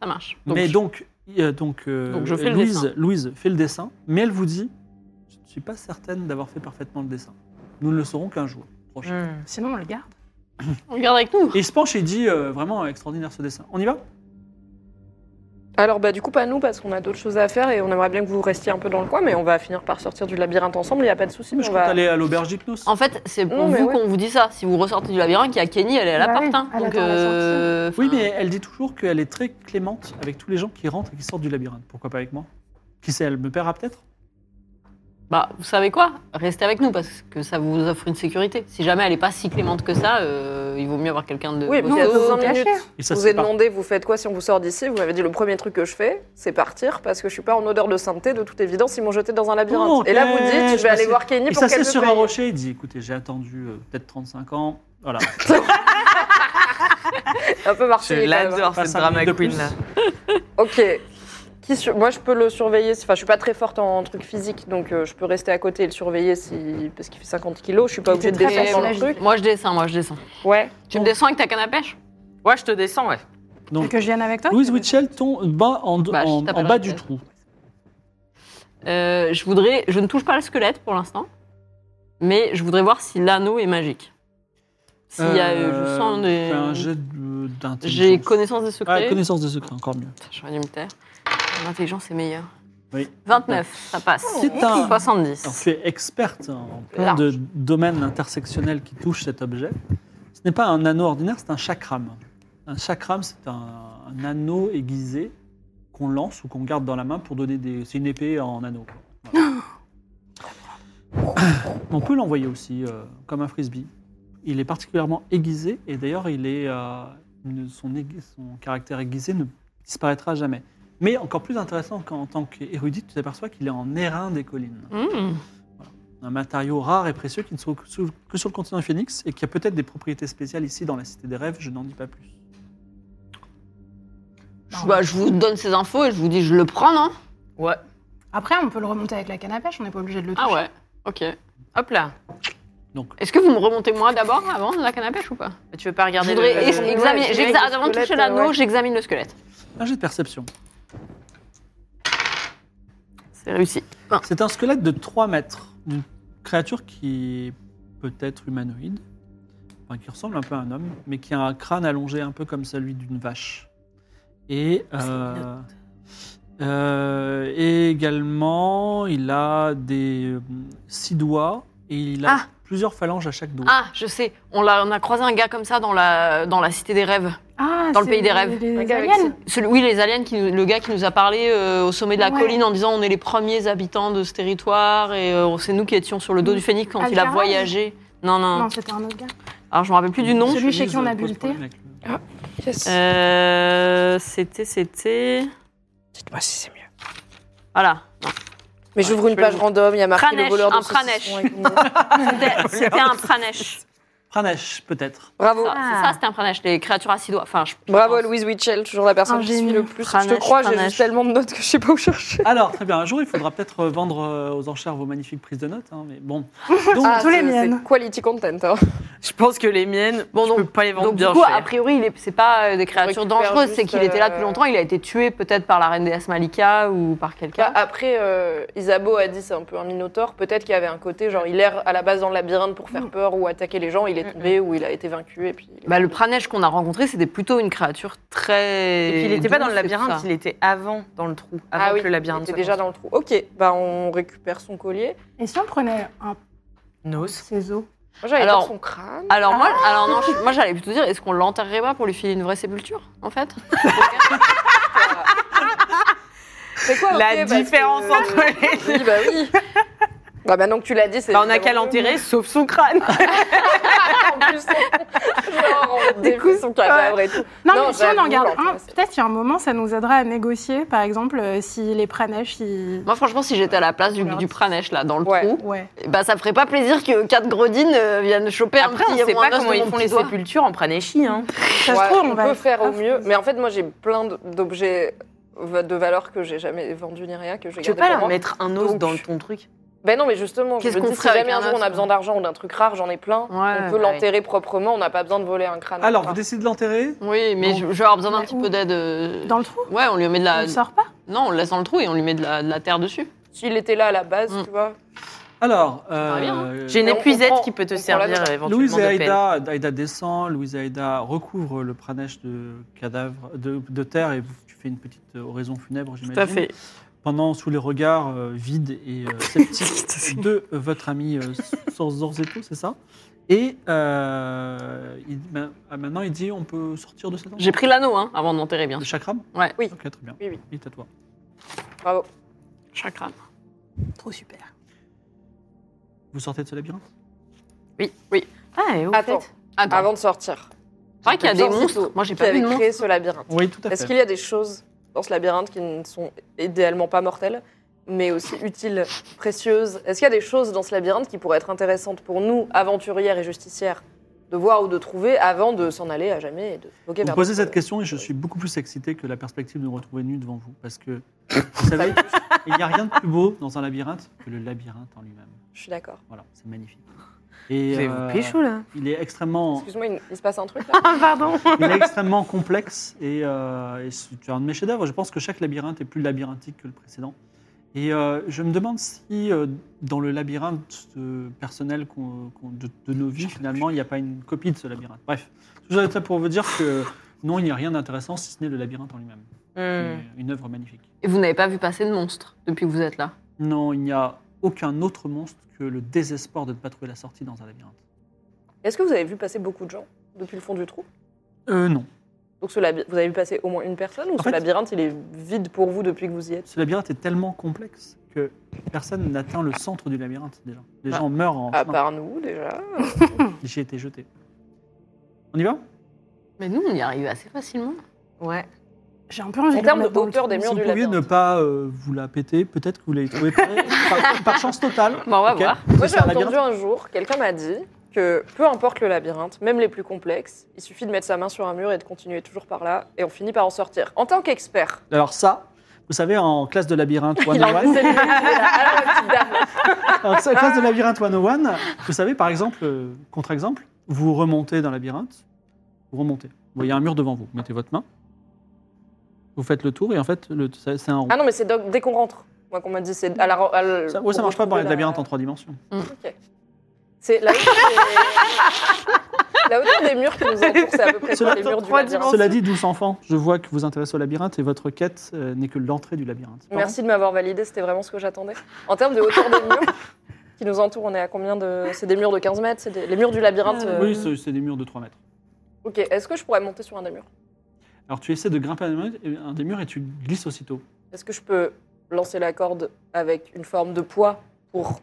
Ça marche. Donc, mais donc, euh, donc, euh, Donc, je fais le Louise, dessin. Louise fait le dessin, mais elle vous dit Je ne suis pas certaine d'avoir fait parfaitement le dessin. Nous ne le saurons qu'un jour prochain. Hum. Sinon, on le garde. Regarde avec nous. Et il se penche et dit euh, Vraiment extraordinaire ce dessin. On y va? Alors bah du coup pas nous parce qu'on a d'autres choses à faire et on aimerait bien que vous restiez un peu dans le coin, mais on va finir par sortir du labyrinthe ensemble, il n'y a pas de souci. Mais je on compte va... aller à l'auberge d'hypnose. En fait, c'est pour Non, mais vous ouais. qu'on vous dit ça. Si vous ressortez du labyrinthe, il y a Kenny, elle est à la Bah porte. oui, hein. elle Donc, attend à la euh, Oui, enfin, mais elle dit toujours qu'elle est très clémente avec tous les gens qui rentrent et qui sortent du labyrinthe. Pourquoi pas avec moi? Qui sait, elle me paiera peut-être? Bah, vous savez quoi? Restez avec nous parce que ça vous offre une sécurité. Si jamais elle est pas si clémente que ça, euh, il vaut mieux avoir quelqu'un de. Oui, costaud. puis à 12 caché. minutes. Et ça, Je vous ai pas- demandé, vous faites quoi si on vous sort d'ici? Vous m'avez dit le premier truc que je fais, c'est partir parce que je suis pas en odeur de sainteté. De toute évidence, ils m'ont jeté dans un labyrinthe. Oh, Et là, vous dites, je vais aller voir Kenny Il pour qu'elle me sur un rocher, il dit Écoutez, j'ai attendu euh, peut-être 35 ans. Voilà. [LAUGHS] Un peu l'adore, Pas cette drama queen là. Ok. Qui sur- Moi, je peux le surveiller. Enfin, je suis pas très forte en trucs physiques, donc euh, je peux rester à côté et le surveiller si... parce qu'il fait 50 kilos. Je suis pas obligée de descendre dans le truc. Moi, je descends, moi, je descends. Ouais. Tu me descends avec ta canne à pêche? Ouais, je te descends, ouais. Donc, Que je vienne avec toi? Louise Witchell tombe bas en, Bah, je en- en t'appellerai bas du trou. Euh, Je voudrais. Je ne touche pas le squelette pour l'instant, mais je voudrais voir si l'anneau est magique. S'il y a. Euh, je sens des. fais un jet de- d'intelligence. J'ai connaissance des secrets. Ah, connaissance des secrets, encore mieux. J'aurais dû me taire. L'intelligence est meilleure. Oui. 29, ça passe. C'est un- 70. Alors, tu es experte en plein Large. de domaines intersectionnels qui touchent cet objet. Ce n'est pas un anneau ordinaire, c'est un chakram. Un chakram, c'est un, un anneau aiguisé qu'on lance ou qu'on garde dans la main pour donner des. C'est une épée en anneau. Voilà. On peut l'envoyer aussi euh, comme un frisbee. Il est particulièrement aiguisé et d'ailleurs, il est euh, son caractère aiguisé ne disparaîtra jamais. Mais encore plus intéressant qu'en tant qu'érudite, tu t'aperçois qu'il est en airain des collines Mmh. un matériau rare et précieux qui ne se trouve que sur- le continent du Phoenix et qui a peut-être des propriétés spéciales ici dans la Cité des Rêves, je n'en dis pas plus. Je, bah, je vous donne ces infos et je vous dis, je le prends, non? Ouais. Après, on peut le remonter avec la canne à pêche, on n'est pas obligé de le toucher. Ah ouais, ok. Hop là. Est-ce que vous me remontez moi d'abord avant la canne à pêche ou pas? Tu veux pas Je regarder voudrais le... examiner. je que avant de le toucher l'anneau, ouais. j'examine le squelette. Un jet de perception. C'est réussi. C'est un squelette de 3 mètres, d'une créature qui est peut-être humanoïde, enfin, qui ressemble un peu à un homme, mais qui a un crâne allongé un peu comme celui d'une vache. Et, euh, euh, et également, il a des euh, six doigts et il a Ah plusieurs phalanges à chaque doigt. Ah, je sais. On, l'a- on a croisé un gars comme ça dans la, dans la cité des rêves. Ah, Dans le c'est pays des rêves. Les Un gars avec aliens. Celui- oui, les aliens, qui, nous- le gars qui nous a parlé euh, au sommet de la Ouais. colline en disant on est les premiers habitants de ce territoire et euh, c'est nous qui étions sur le dos du phénix quand il a Alcaraz voyagé. Non, non. Non, c'était un autre gars. Alors je me rappelle plus du nom. Celui chez qui on a bu le thé. Yes. Euh, c'était, c'était. Dites-moi si c'est mieux. Voilà. Mais j'ouvre une page random, il y a marqué Pranesh, le voleur de un Pranesh. [LAUGHS] c'était un pranesh. Pranesh, peut-être. Bravo. Ça, C'est ça, c'était un pranesh, les créatures acidois. Enfin, je, Bravo je pense. Louise Witchell, toujours la personne qui suit le plus. je te crois, j'ai tellement de notes que je sais pas où chercher. Alors, très bien. Un jour, il faudra peut-être vendre euh, aux enchères vos magnifiques prises de notes. hein, mais bon. [LAUGHS] Donc, Ah, tous les miennes. Quality content. hein. Je pense que les miennes, Bon, je donc- peux pas les vendre Donc, du bien coup, cher. a priori, il est- c'est pas euh, des créatures dangereuses, c'est qu'il était là depuis euh, longtemps. Il a été tué peut-être par la reine déesse Malika ou par Bah, quelqu'un. après, euh, Isabeau a dit c'est un peu un minotaure. Peut-être qu'il y avait un côté, genre, il erre à la base dans le labyrinthe pour faire peur ou attaquer les gens. Il est tombé ou il a été vaincu. Et puis, Bah, le pranesh qu'on a rencontré, c'était plutôt une créature très. Et puis il était pas dans le labyrinthe, il était avant dans le trou, avant ah oui, que le labyrinthe il était déjà dans le trou. Ok, bah on récupère son collier. Et si on prenait un Nos. ciseau Moi, j'allais Alors- son crâne. Alors moi, alors non, je- moi j'allais plutôt dire, est-ce qu'on l'enterrerait pas pour lui filer une vraie sépulture, en fait? [LAUGHS] C'est quoi? La parce différence que- entre les [LAUGHS] Oui, bah oui. [LAUGHS] Bah maintenant que tu l'as dit, c'est. Bah, on a qu'à l'enterrer, sauf son crâne. [LAUGHS] En plus, genre, on découvre son cadavre et tout. Non, Non, mais si on en garde un, peut-être qu'il y a un moment, ça nous aidera à négocier. Par exemple, euh, si les Pranesh, ils... Moi franchement, si j'étais à la place du, On du pranesh là dans le Ouais. trou, Ouais. bah ça ferait pas plaisir que quatre gredines euh, viennent choper Après, un on petit sait ou un pas comment ils font les doigt. sépultures en pranéchi. Hein. Ça se Ouais, trouve, on, on, va peut faire au mieux. Mais en fait, moi, j'ai plein d'objets de valeur que j'ai jamais vendus ni rien, que j'ai Tu veux gardé pas leur mettre un os dans ton truc? Ben non, mais justement, je me dis, si jamais un jour on a besoin d'argent ou d'un truc rare, j'en ai plein, Ouais, on peut ouais. l'enterrer proprement, on n'a pas besoin de voler un crâne. alors, Enfin, vous décidez de l'enterrer Oui, mais Donc- je, je vais avoir besoin d'un petit où peu d'aide. euh, Dans le trou Ouais, on lui met de On la. ne sort pas Non, on le laisse dans le trou et on lui met de la, de la terre dessus. S'il était là à la base, Mm. tu vois. Alors, hein. euh, J'ai une on- on épuisette prend- qui peut te on servir éventuellement Louise et. Aïda, Aïda descend, Louise et Aïda recouvrent le pranesh de cadavre, de, de terre et tu fais une petite euh, oraison funèbre, j'imagine. Pendant sous les regards euh, vides et euh, [LAUGHS] sceptiques de euh, votre ami euh, Zorzeto, c'est ça? Et euh, il- ben, ah, maintenant, il dit on peut sortir de cet endroit J'ai pris l'anneau hein, avant d'enterrer bien Le sûr. chakram? Ouais. Oui. Ok, très bien. Oui, oui. Il est à toi. Bravo. Chakram. Trop super. Vous sortez de ce labyrinthe? Oui, oui. Ah, et au Attends, fait? Attends. avant de sortir. C'est vrai qu'il y a des monstres. Moi, j'ai qui pas vu avait de monstres. créé ce labyrinthe. Oui, tout à Est-ce fait. qu'il y a des choses dans ce labyrinthe qui ne sont idéalement pas mortelles, mais aussi utiles, précieuses Est-ce qu'il y a des choses dans ce labyrinthe qui pourraient être intéressantes pour nous, aventurières et justicières, de voir ou de trouver avant de s'en aller à jamais et de Vous vers posez cette question et je suis beaucoup plus excité que la perspective de nous retrouver nus devant vous. Parce que, vous [LAUGHS] savez, il n'y a rien de plus beau dans un labyrinthe que le labyrinthe en lui-même. Je suis d'accord. Voilà, c'est magnifique. Et Vous euh, pécho là il est extrêmement, Excuse-moi, il, il se passe un truc là [LAUGHS] Ah, pardon il est extrêmement complexe et, euh, et c'est un de mes chefs-d'œuvre. Je pense que chaque labyrinthe est plus labyrinthique que le précédent. Et euh, je me demande si euh, dans le labyrinthe personnel de, de nos vies, finalement, il n'y a pas une copie de ce labyrinthe. Bref, tout ça pour vous dire que non, il n'y a rien d'intéressant si ce n'est le labyrinthe en lui-même. Hmm. C'est Une œuvre magnifique. Et vous n'avez pas vu passer de monstres depuis que vous êtes là? Non, il n'y a aucun autre monstre que le désespoir de ne pas trouver la sortie dans un labyrinthe. Est-ce que vous avez vu passer beaucoup de gens depuis le fond du trou? Euh, non. Donc ce laby- vous avez vu passer au moins une personne ou En ce fait- labyrinthe il est vide pour vous depuis que vous y êtes? Ce labyrinthe est tellement complexe que personne n'atteint le centre du labyrinthe déjà. Les Ah. gens meurent en À chemin. part nous déjà. [LAUGHS] J'y ai été jeté. On y va? Mais nous, on y arrive assez facilement. Ouais. J'ai un peu envie En de termes de hauteur des Si murs vous du pouviez ne pas euh, vous la péter, peut-être que vous l'avez trouvé par, [LAUGHS] par- par chance totale. Bon, on va Ok. voir. Moi j'ai un entendu labyrinthe. un jour, quelqu'un m'a dit que peu importe le labyrinthe, même les plus complexes, il suffit de mettre sa main sur un mur et de continuer toujours par là, et on finit par en sortir. En tant qu'expert, Alors ça, vous savez, en classe de labyrinthe [LAUGHS] il a 101, envie de s'éliminer, il est là. Alors, ma petite dame. [LAUGHS] en classe de labyrinthe 101, vous savez, par exemple, euh, contre-exemple, vous remontez dans le labyrinthe, vous remontez. Vous voyez un mur devant vous, vous mettez votre main, vous faites le tour et en fait, le- c'est c'est un rond. Ah non, mais c'est donc- dès qu'on rentre. Moi qu'on m'a dit, c'est à la. à la- Ça, ouais, ça pour marche pas les retrouver la- labyrinthes en trois dimensions. Ok. C'est la hauteur des... la hauteur des murs qui nous entourent, c'est à peu près Cela- quoi, les murs du trois labyrinthe Cela dit, douce enfant, je vois que vous intéressez au labyrinthe et votre quête euh, n'est que l'entrée du labyrinthe. Pardon Merci de m'avoir validé, c'était vraiment ce que j'attendais. En termes de hauteur des murs, [LAUGHS] qui nous entourent, on est à combien de. C'est des murs de 15 mètres c'est des- Les murs du labyrinthe euh, Oui, c'est c'est des murs de 3 mètres. Ok, est-ce que je pourrais monter sur un des murs? Alors tu essaies de grimper un des murs- un des murs et tu glisses aussitôt. Est-ce que je peux lancer la corde avec une forme de poids pour.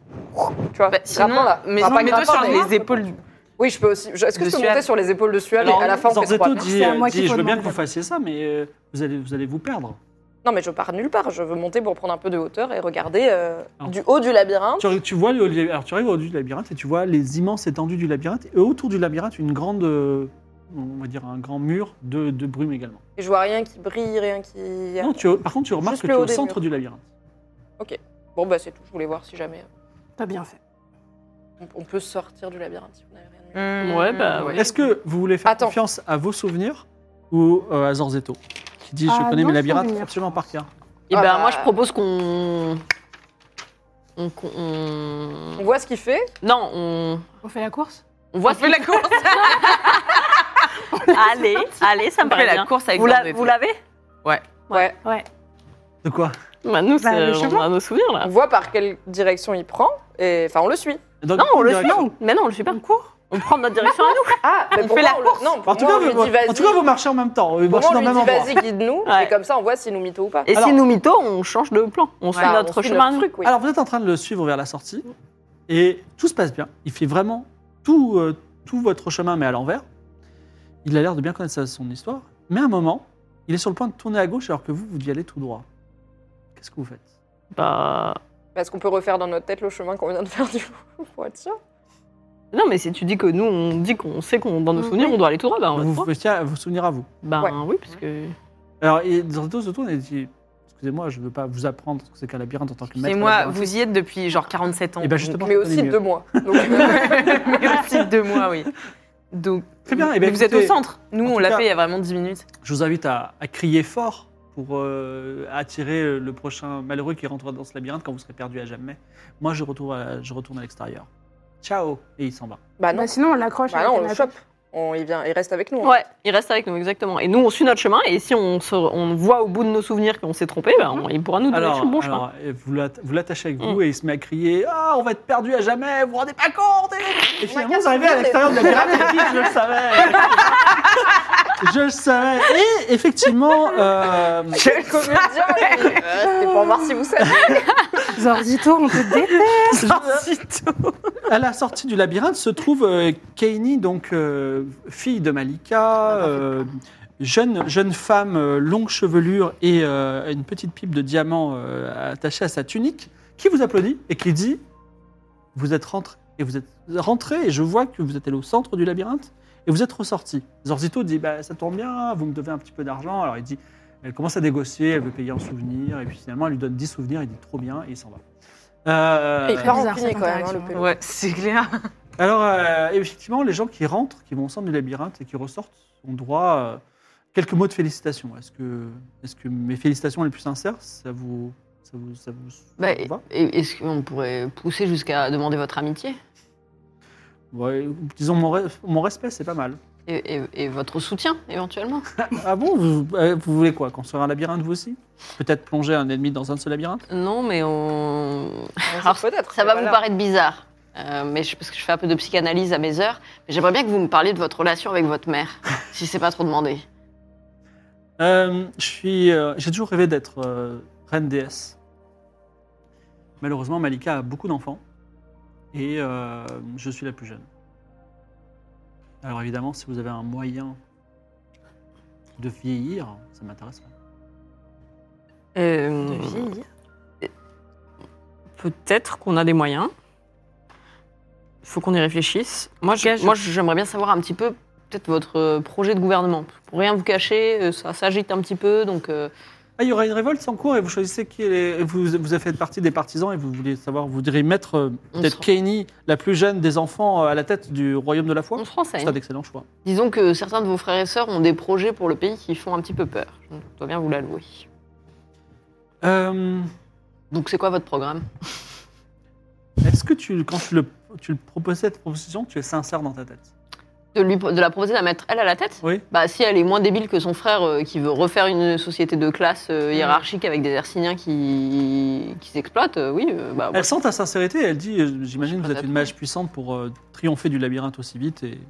Tu vois, Bah, sinon, grimpant, là. mais Enfin, pas mets-toi sur mais- les épaules. Oui, je peux aussi. Est-ce que je peux monter sur les épaules de Suave et à la fin on fait trois dit, C'est à euh, moi dit, je veux bien que vous fassiez ça, mais euh, vous, allez, vous allez vous perdre. Non, mais je pars nulle part. Je veux monter pour prendre un peu de hauteur et regarder euh, Alors, du haut du labyrinthe. Tu, tu vois le, alors tu arrives au-dessus du labyrinthe et tu vois les immenses étendues du labyrinthe et autour du labyrinthe une grande, euh, on va dire un grand mur de, de brume également. Et je vois rien qui brille, rien qui. Non, tu, par contre tu remarques Juste que tu es au centre murs. du labyrinthe. Bon, bah c'est tout. Je voulais voir si jamais T'as bien fait. on, on peut sortir du labyrinthe si vous n'avez rien dit. Ouais, bah, ouais. Est-ce que vous voulez faire Attends. confiance à vos souvenirs ou euh, à Zorzetto qui dit je Ah, connais non, mes labyrinthes absolument je par cœur. Et Ah ben bah. moi je propose qu'on. On, on- On voit ce qu'il fait? Non, on, On fait la course? On voit On fait la course. [LAUGHS] [LAUGHS] Allez, allez, ça me paraît fait la bien. course avec Vous la- vous l'avez Ouais. Ouais. De quoi bah, Nous, Bah, c'est- le on chemin. a nos souvenirs là. On voit par quelle direction il prend. Et enfin, on le suit. Non, on le direction suit. Mais non, on le suit pas. On court On prend notre direction à nous. [LAUGHS] Ah, mais On pour fait moi, la le- course. Non, pour En tout, moi, cas, on lui vous, dit vas-y. en tout cas, vous marchez en même temps. Vous Pour moi, marchez on dans lui le même dit endroit. vas-y, guide-nous. Ouais. Et comme ça, on voit s'il nous mytho ou pas. Et Alors- si nous mytho, on change de plan. On suit notre on suit chemin. à nous. truc, oui. Alors vous êtes en train de le suivre vers la sortie et tout se passe bien. Il fait vraiment tout, euh, tout votre chemin mais à l'envers. Il a l'air de bien connaître son histoire. Mais à un moment, il est sur le point de tourner à gauche alors que vous, vous y allez tout droit. Qu'est-ce que vous faites Bah. Est-ce qu'on peut refaire dans notre tête le chemin qu'on vient de faire [LAUGHS] du coup pour être sûr Non, mais si tu dis que nous, on dit qu'on sait qu'on dans nos Mm, souvenirs, on doit aller tout droit, bah on va Vous tout droit. vous tiens vous souvenir à vous. Bah Ouais. oui, parce que. Alors, et Zorzetto se tourne et dit Excusez-moi, je ne veux pas vous apprendre ce que c'est qu'un labyrinthe en tant que maître. Et moi, labyrinthe. vous y êtes depuis genre 47 ans. Eh ben, justement, Mais aussi connais mieux. deux mois. [LAUGHS] Donc, [LAUGHS] Mais aussi deux mois, oui. Donc, Très bien, eh mais vous êtes au centre. Nous, on l'a cas- fait il y a vraiment 10 minutes. Je vous invite à, à crier fort pour euh, attirer le prochain malheureux qui rentrera dans ce labyrinthe quand vous serez perdu à jamais. Moi, je retourne à, je retourne à l'extérieur. Ciao Et il s'en va. bah non. Bah, sinon, on l'accroche. Bah avec non, on le chope. On, il, vient, il reste avec nous. hein. Ouais, il reste avec nous, exactement. Et nous, on suit notre chemin, et si on, se, on voit au bout de nos souvenirs qu'on s'est trompé, on- il pourra nous donner le bon chemin. alors, euh, vous l'atta- vous l'attachez avec vous Mm. et il se met à crier Ah, on va être perdu à jamais, vous vous rendez pas compte Et, et finalement, vous arrivez à l'extérieur de la pyramide et Je le savais [LAUGHS] Je le savais Et effectivement, euh, [LAUGHS] comédien lui. Euh, C'était pour voir si vous savez. [LAUGHS] Zorzito, on te déteste. à la sortie du labyrinthe se trouve euh, Keini, donc euh, fille de Malika, euh, jeune, jeune femme, euh, longue chevelure et euh, une petite pipe de diamant euh, attachée à sa tunique, qui vous applaudit et qui dit Vous êtes rentré et vous êtes rentré et je vois que vous êtes allé au centre du labyrinthe et vous êtes ressorti. Zorzito dit bah, Ça tombe bien, vous me devez un petit peu d'argent. Alors il dit Elle commence à négocier, elle veut payer en souvenirs et puis finalement elle lui donne 10 souvenirs, il dit Trop bien et il s'en va. Euh, Et bizarre, rancunier cette quand même, hein, le. Ouais, c'est clair. Alors, euh, effectivement, les gens qui rentrent, qui vont au centre du labyrinthe et qui ressortent ont droit à quelques mots de félicitations. Est-ce que, est que mes félicitations les plus sincères, ça vous, ça vous, ça vous, Bah, vous Est-ce qu'on pourrait pousser jusqu'à demander votre amitié? Ouais, Disons, mon, re- mon respect, c'est pas mal. et, et- et votre soutien, éventuellement? [LAUGHS] Ah bon vous, euh, vous voulez quoi Construire un labyrinthe, vous aussi? Peut-être plonger un ennemi dans un de ces labyrinthes? Non, mais on. [LAUGHS] Alors, peut-être. Ça va voilà. vous paraître bizarre, euh, mais je, parce que je fais un peu de psychanalyse à mes heures. Mais j'aimerais bien que vous me parliez de votre relation avec votre mère, [LAUGHS] si c'est pas trop demandé. Euh, je suis, euh, J'ai toujours rêvé d'être euh, reine déesse. Malheureusement, Malika a beaucoup d'enfants et euh, je suis la plus jeune. Alors évidemment, si vous avez un moyen de vieillir, ça m'intéresserait. Euh, De vieillir. Peut-être qu'on a des moyens. Il faut qu'on y réfléchisse. Moi, je- j'aimerais bien savoir un petit peu peut-être votre euh, projet de gouvernement. Pour rien vous cacher, euh, ça s'agite un petit peu, donc euh, Ah, il y aura une révolte en cours et vous choisissez qui est les- vous, vous avez fait partie des partisans et vous voulez savoir, vous direz mettre euh, On peut-être Keini, la plus jeune des enfants, euh, à la tête du royaume de la foi on se C'est un excellent choix. Disons que certains de vos frères et sœurs ont des projets pour le pays qui font un petit peu peur. Je dois bien vous l'allouer. Euh, Donc c'est quoi votre programme? Est-ce que tu, quand tu, le, tu le proposes cette proposition, tu es sincère dans ta tête? De, lui, de la proposer de la mettre elle à la tête Oui. Bah, si elle est moins débile que son frère euh, qui veut refaire une société de classe euh, hiérarchique avec des Hercyniens qui, qui s'exploitent, euh, oui, bah, Elle sent ta sincérité, elle dit J'imagine que vous êtes une mage puissante pour triompher du labyrinthe aussi vite et,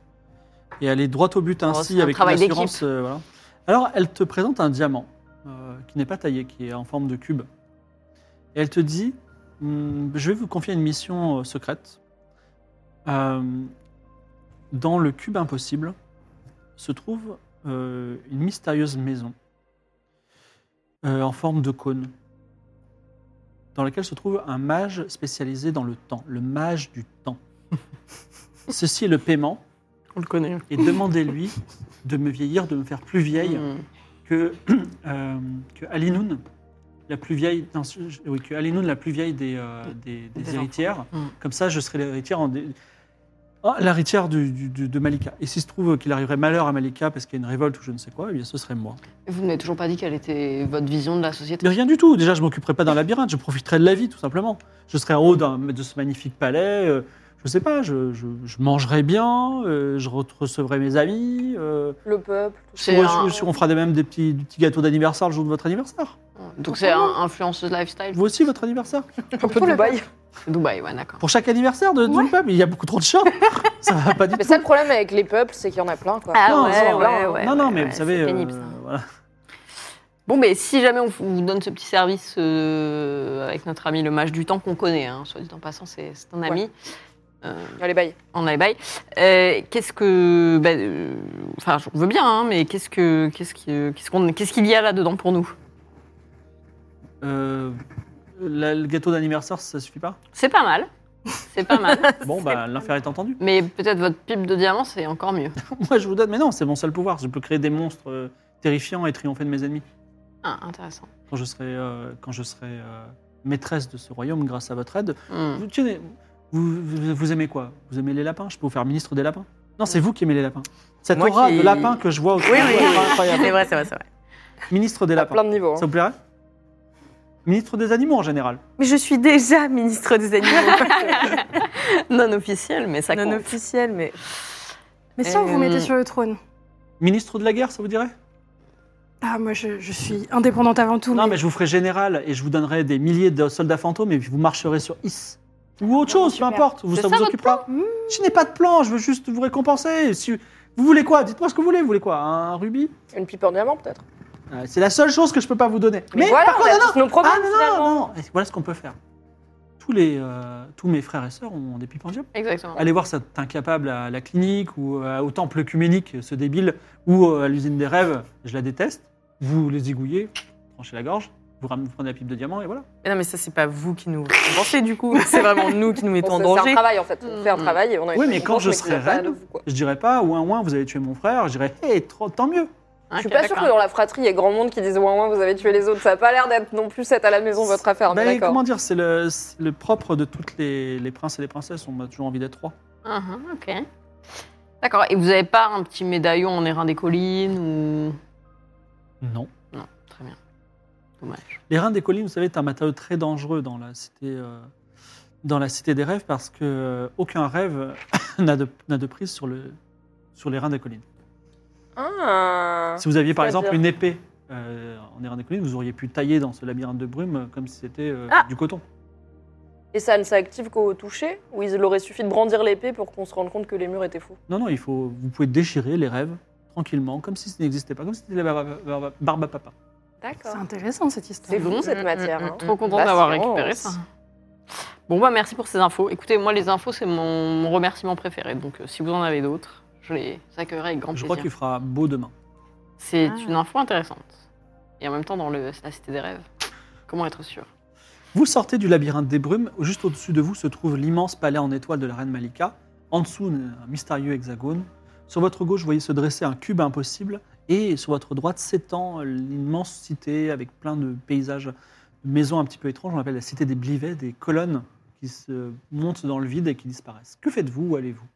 et aller droit au but ainsi avec une assurance. voilà. Alors, elle te présente un diamant qui n'est pas taillé, qui est en forme de cube. Et elle te dit Hum, Je vais vous confier une mission secrète. Dans le cube impossible se trouve euh, une mystérieuse maison euh, en forme de cône dans laquelle se trouve un mage spécialisé dans le temps, le mage du temps. [LAUGHS] Ceci est le paiement, on le connaît. et demandez-lui de me vieillir, de me faire plus vieille Mm. que, [CLEARS THROAT] euh, que Alinoun, la plus vieille, non, je- oui, que Alinoun, la plus vieille des, euh, des, des Des héritières. enfants. Mm. Comme ça, je serai l'héritière en dé- Ah, l'héritière de Malika. Et s'il se trouve qu'il arriverait malheur à Malika parce qu'il y a une révolte ou je ne sais quoi, eh bien ce serait moi. Et Vous n'avez toujours pas dit quelle était votre vision de la société? Mais rien du tout. Déjà, je m'occuperai pas d'un labyrinthe. Je profiterai de la vie, tout simplement. Je serai en haut de ce magnifique palais. euh, je sais pas. Je, je, je mangerai bien. euh, je re- recevrai mes amis. euh, Le peuple, tout C'est on, un- on fera de même des petits, des petits gâteaux d'anniversaire le jour de votre anniversaire. Donc c'est un influenceuse lifestyle. Vous aussi, votre anniversaire Un peu Dubaï. Dubaï, ouais, d'accord. Pour chaque anniversaire de, Ouais. du peuple, il y a beaucoup trop de chats. [LAUGHS] ça va pas du Mais tout. ça, le problème avec les peuples, c'est qu'il y en a plein, quoi. Ah Non, ouais, ouais, ouais, non, mais ouais, vous savez, c'est pénible, euh, ça. voilà. Bon, mais si jamais on vous donne ce petit service euh, avec notre ami le mage du temps qu'on connaît, hein, soit dit en passant, c'est c'est un ami. Euh, Allez, bye. en aïe euh, qu'est-ce que. ben, euh, Enfin, je veux bien, hein, mais qu'est-ce que qu'est-ce qui- qu'est-ce qu'on- qu'est-ce qu'il y a là-dedans pour nous? Euh, la- le gâteau d'anniversaire, ça suffit pas? C'est pas mal. C'est pas mal. [LAUGHS] Bon, bah, l'affaire est entendue. mais peut-être votre pipe de diamant, c'est encore mieux. [LAUGHS] Moi, je vous donne, mais non, c'est mon seul pouvoir. Je peux créer des monstres euh, terrifiants et triompher de mes ennemis. Ah, intéressant. Quand je serai, euh, quand je serai euh, maîtresse de ce royaume grâce à votre aide, Hmm. vous, tenez, vous, vous- vous aimez quoi? Vous aimez les lapins? Je peux vous faire ministre des lapins? Non, c'est vous qui aimez les lapins. Cette Moi aura qui- de lapin que je vois autour Oui, de oui, est oui. incroyable. C'est vrai, c'est vrai, c'est vrai. Ministre des À plein lapins. de niveaux. hein. Ça vous plairait? Ministre des animaux en général. Mais je suis déjà ministre des animaux. [LAUGHS] Non officiel, mais ça non compte. officiel, mais. Mais si on vous Euh, mettait sur le trône Ministre de la guerre, ça vous dirait? Ah, moi, je, je suis indépendante avant tout. Non, mais je vous ferai général et je vous donnerai des milliers de soldats fantômes et puis vous marcherez sur Is. Ou autre chose, peu importe. Vous, ça ça vous votre occupera. Mmh. Je n'ai pas de plan, je veux juste vous récompenser. Si vous voulez quoi Dites-moi ce que vous voulez. Vous voulez quoi Un rubis? Une pipe en diamant, peut-être. Euh, C'est la seule chose que je peux pas vous donner. Mais, voilà, par on contre, a non, tous nos problèmes, Ah non, finalement. non, non. Et Voilà ce qu'on peut faire. Tous, les, euh, tous mes frères et sœurs ont des pipes en diamant. Exactement. Allez voir cet incapable à la clinique ou euh, au temple œcuménique, ce débile, ou euh, à l'usine des rêves, je la déteste. Vous les zigouillez, tranchez la gorge, vous, prenez la pipe de diamant et voilà. Mais non, mais ça, c'est pas vous qui nous compensez, du coup. C'est vraiment nous qui nous mettons en c'est- C'est un danger. travail, en fait. On fait un Mm. travail et on a une Oui, mais quand je serai vient pas reine, de vous, quoi. Je dirais pas, ouin ouin, vous avez tué mon frère, je dirais, hé, tant mieux. Je suis pas sûre que dans la fratrie, il y ait grand monde qui dise ouin ouin, vous avez tué les autres. Ça a pas l'air d'être non plus cette à la maison votre affaire. mais Ben, comment dire, c'est le, propre de toutes les, les princes et les princesses, on a toujours envie d'être roi. Mhm, ok. D'accord. Et vous avez pas un petit médaillon en airain des collines ou? Non. Dommage. Les reins des collines, vous savez, est un matériau très dangereux dans la cité, euh, dans la cité des rêves parce que euh, aucun rêve [LAUGHS] n'a de, n'a de prise sur, le, sur les reins des collines. Ah. Si vous aviez par exemple une épée euh, en airain des collines, vous auriez pu tailler dans ce labyrinthe de brume comme si c'était euh, Ah du coton. Et ça ne s'active qu'au toucher Ou il aurait suffi de brandir l'épée pour qu'on se rende compte que les murs étaient faux Non, non, il faut, vous pouvez déchirer les rêves tranquillement, comme si ça n'existait pas, comme si c'était la barbe à papa. D'accord. C'est intéressant cette histoire. C'est bon cette Mm, matière. mm, mm, hein. Trop contente d'avoir récupéré ça. Bon, bah merci pour ces infos. Écoutez, moi, les infos, c'est mon, mon remerciement préféré. Donc, euh, si vous en avez d'autres, je les accueillerai avec grand Je plaisir. crois qu'il fera beau demain. C'est Ah. une info intéressante. Et en même temps, dans le, la cité des rêves, comment être sûr? Vous sortez du labyrinthe des brumes, juste au-dessus de vous se trouve l'immense palais en étoile de la reine Malika. En dessous, un mystérieux hexagone. Sur votre gauche, vous voyez se dresser un cube impossible. Et sur votre droite s'étend l'immense cité avec plein de paysages, de maisons un petit peu étranges. On appelle la cité des Blivets, des colonnes qui se montent dans le vide et qui disparaissent. Que faites-vous? Où allez-vous?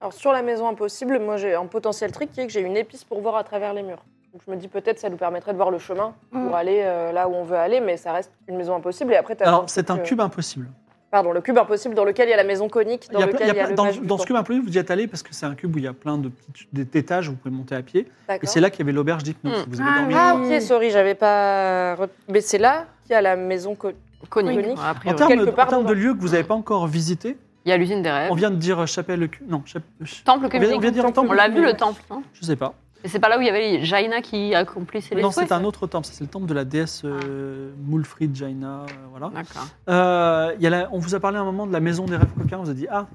Alors sur la maison impossible, moi j'ai un potentiel trick qui est que j'ai une épice pour voir à travers les murs. Donc je me dis peut-être ça nous permettrait de voir le chemin pour Mm. aller euh, là où on veut aller, mais ça reste une maison impossible. Et après, Alors, c'est un euh, cube impossible. Pardon, le cube impossible dans lequel il y a la maison conique, dans Il y a plein- lequel il y a, plein- le dans, mage du dans ce cube impossible, vous y êtes allé parce que c'est un cube où il y a plein de petits d'étages où vous pouvez monter à pied. Et c'est là qu'il y avait l'auberge d'hypnose. Hmm. Vous avez Ah dormi. Ah Oui. ok, sorry, j'avais pas... Mais c'est là qu'il y a la maison conique. Conique. En termes, quelque en part termes de dedans. lieux que vous n'avez pas encore visité, Il y a l'usine des rêves. on vient de dire chapelle le cube. Non, chap- Temple on vient, on vient de dire temple. On l'a vu le temple, non Je sais pas. Et c'est pas là où il y avait Jaina qui accomplissait les Non, souhaits c'est un autre temple. C'est le temple de la déesse euh, Moulfrid Jaina. euh, voilà. D'accord. Euh, il y a la- on vous a parlé à un moment de la maison des rêves coquins. On vous a dit ah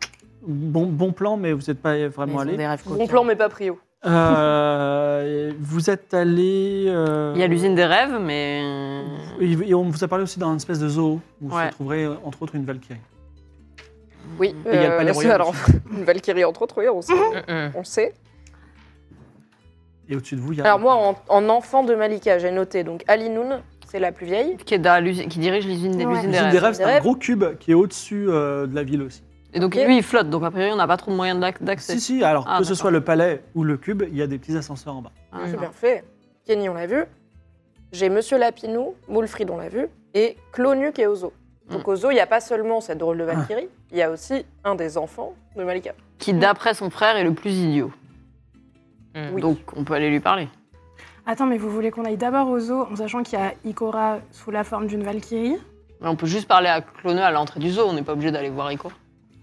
bon, bon plan, mais vous n'êtes pas vraiment Maison allé. des rêves Bon coquins. plan, mais pas prio. Euh, vous êtes allé. euh, Il y a l'usine des rêves, mais. Et et on vous a parlé aussi d'un espèce de zoo où Ouais. se trouverait euh, entre autres une Valkyrie. Oui. Il y a le palais royal [LAUGHS] Alors, une Valkyrie entre autres, oui, on sait. On sait. Et au-dessus de vous, il y a. Alors moi, en, en enfant de Malika, j'ai noté donc Alinoun, c'est la plus vieille. Qui, est dans l'usine- qui dirige l'usine des, Ouais. l'usine des L'usine rêves. des rêves, c'est un rêves. gros cube qui est au-dessus euh, de la ville aussi. Et donc Ok. lui, il flotte, donc a priori, on n'a pas trop de moyens d'ac- d'accès. Si, si, alors Ah, que ce d'accord. soit le palais ou le cube, il y a des petits ascenseurs en bas. Ah, C'est bien fait. Kenny, on l'a vu. J'ai Monsieur Lapinou, Moulfried, on l'a vu. Et Clonuc et Ozo. Donc Ozo, il n'y a pas seulement cette drôle de Valkyrie, il y a aussi un des enfants de Malika. Qui, d'après son frère, est le plus idiot. Oui. Donc on peut aller lui parler. Attends, mais vous voulez qu'on aille d'abord au zoo en sachant qu'il y a Ikora sous la forme d'une Valkyrie Mais on peut juste parler à Cloneux à l'entrée du zoo, on n'est pas obligé d'aller voir Ikora.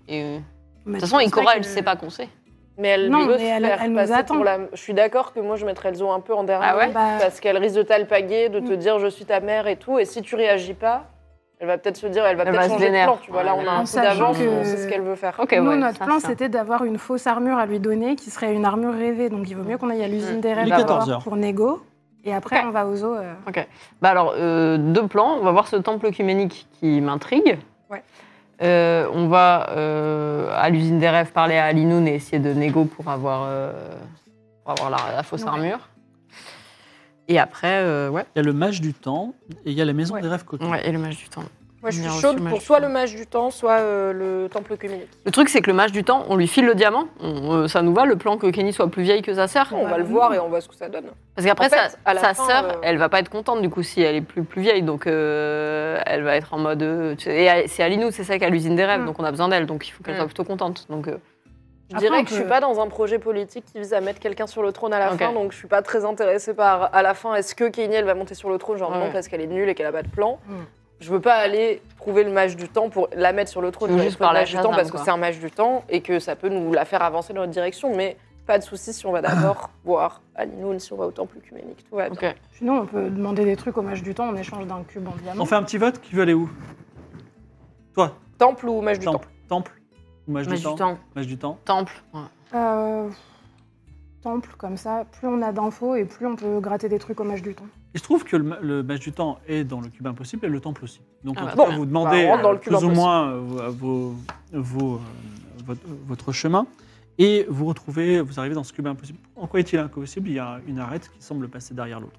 Et, euh, De toute façon, Ikora, elle sait pas qu'on sait. Mais elle Non, veut mais se elle- faire elle nous passer attend. pour la... Je suis d'accord que moi, je mettrais le zoo un peu en dernier. Ah ouais Bah, Parce qu'elle risque de t'alpaguer, de te Mm. dire je suis ta mère et tout. Et si tu réagis pas, elle va peut-être se dire, elle va peut-être changer de plan. Tu vois, là, on a un peu d'avance, que- on sait ce qu'elle veut faire. Ok, Nous, ouais, notre plan, c'était d'avoir une fausse armure à lui donner qui serait une armure rêvée. Donc il vaut mieux qu'on aille à l'usine Mm. des rêves Il est 14 d'abord heures. pour négo. Et après, Ok. on va au zoo. euh. Bah alors, euh, deux plans. On va voir ce temple œcuménique qui m'intrigue. Ouais. Euh, on va euh, à l'usine des rêves parler à Alinoun et essayer de négo pour avoir, euh, pour avoir la, la fausse Ouais. armure. Et après, euh, ouais. Il y a le mage du temps et il y a la maison Ouais. des rêves coquins. ouais. Et le mage du temps. Moi, je suis chaude pour soit le mage du temps, soit euh, le temple œcuménique. Le truc, c'est que le mage du temps, on lui file le diamant. On- euh, ça nous va, le plan que Kenny soit plus vieille que sa sœur. On va le voir et on voit ce que ça donne. Parce qu'après, sa, sœur, euh, elle va pas être contente du coup si elle est plus, plus vieille. Donc, euh, elle va être en mode. euh, tu sais, et c'est Alinou, c'est ça qui a l'usine des rêves. Mm. Donc, on a besoin d'elle. Donc, il faut qu'elle Mm. soit plutôt contente. Donc, euh, Je Après, dirais que je suis peut- pas dans un projet politique qui vise à mettre quelqu'un sur le trône à la fin, donc je suis pas très intéressée par à la fin est-ce que Kenny elle va monter sur le trône, genre non Ouais. parce qu'elle est nulle et qu'elle a pas de plan. Mm. Je veux pas aller trouver le mage du temps pour la mettre sur le trône, juste trouver le à du temps parce que quoi. c'est un mage du temps et que ça peut nous la faire avancer dans notre direction, mais pas de souci si on va d'abord [COUGHS] voir Alinoun, si on va au temple œcuménique, tout va bien. ok. Sinon, on peut demander des trucs au mage du temps en échange d'un cube en diamant. On fait un petit vote? Qui veut aller où? Toi, Temple ou mage du temple. Temple mage, Mage du, temps du temps. Mage du temps. Temple. ouais. Euh, temple, comme ça, plus on a d'infos et plus on peut gratter des trucs au mage du temps. Il se trouve que le, le mage du temps est dans le cube impossible et le temple aussi. Donc Ah en bah, tout cas, bon. vous demandez Bah, le euh, plus ou impossible. moins euh, vos, vos, euh, votre, votre chemin et vous retrouvez, vous arrivez dans ce cube impossible. En quoi est-il impossible? Il y a une arête qui semble passer derrière l'autre.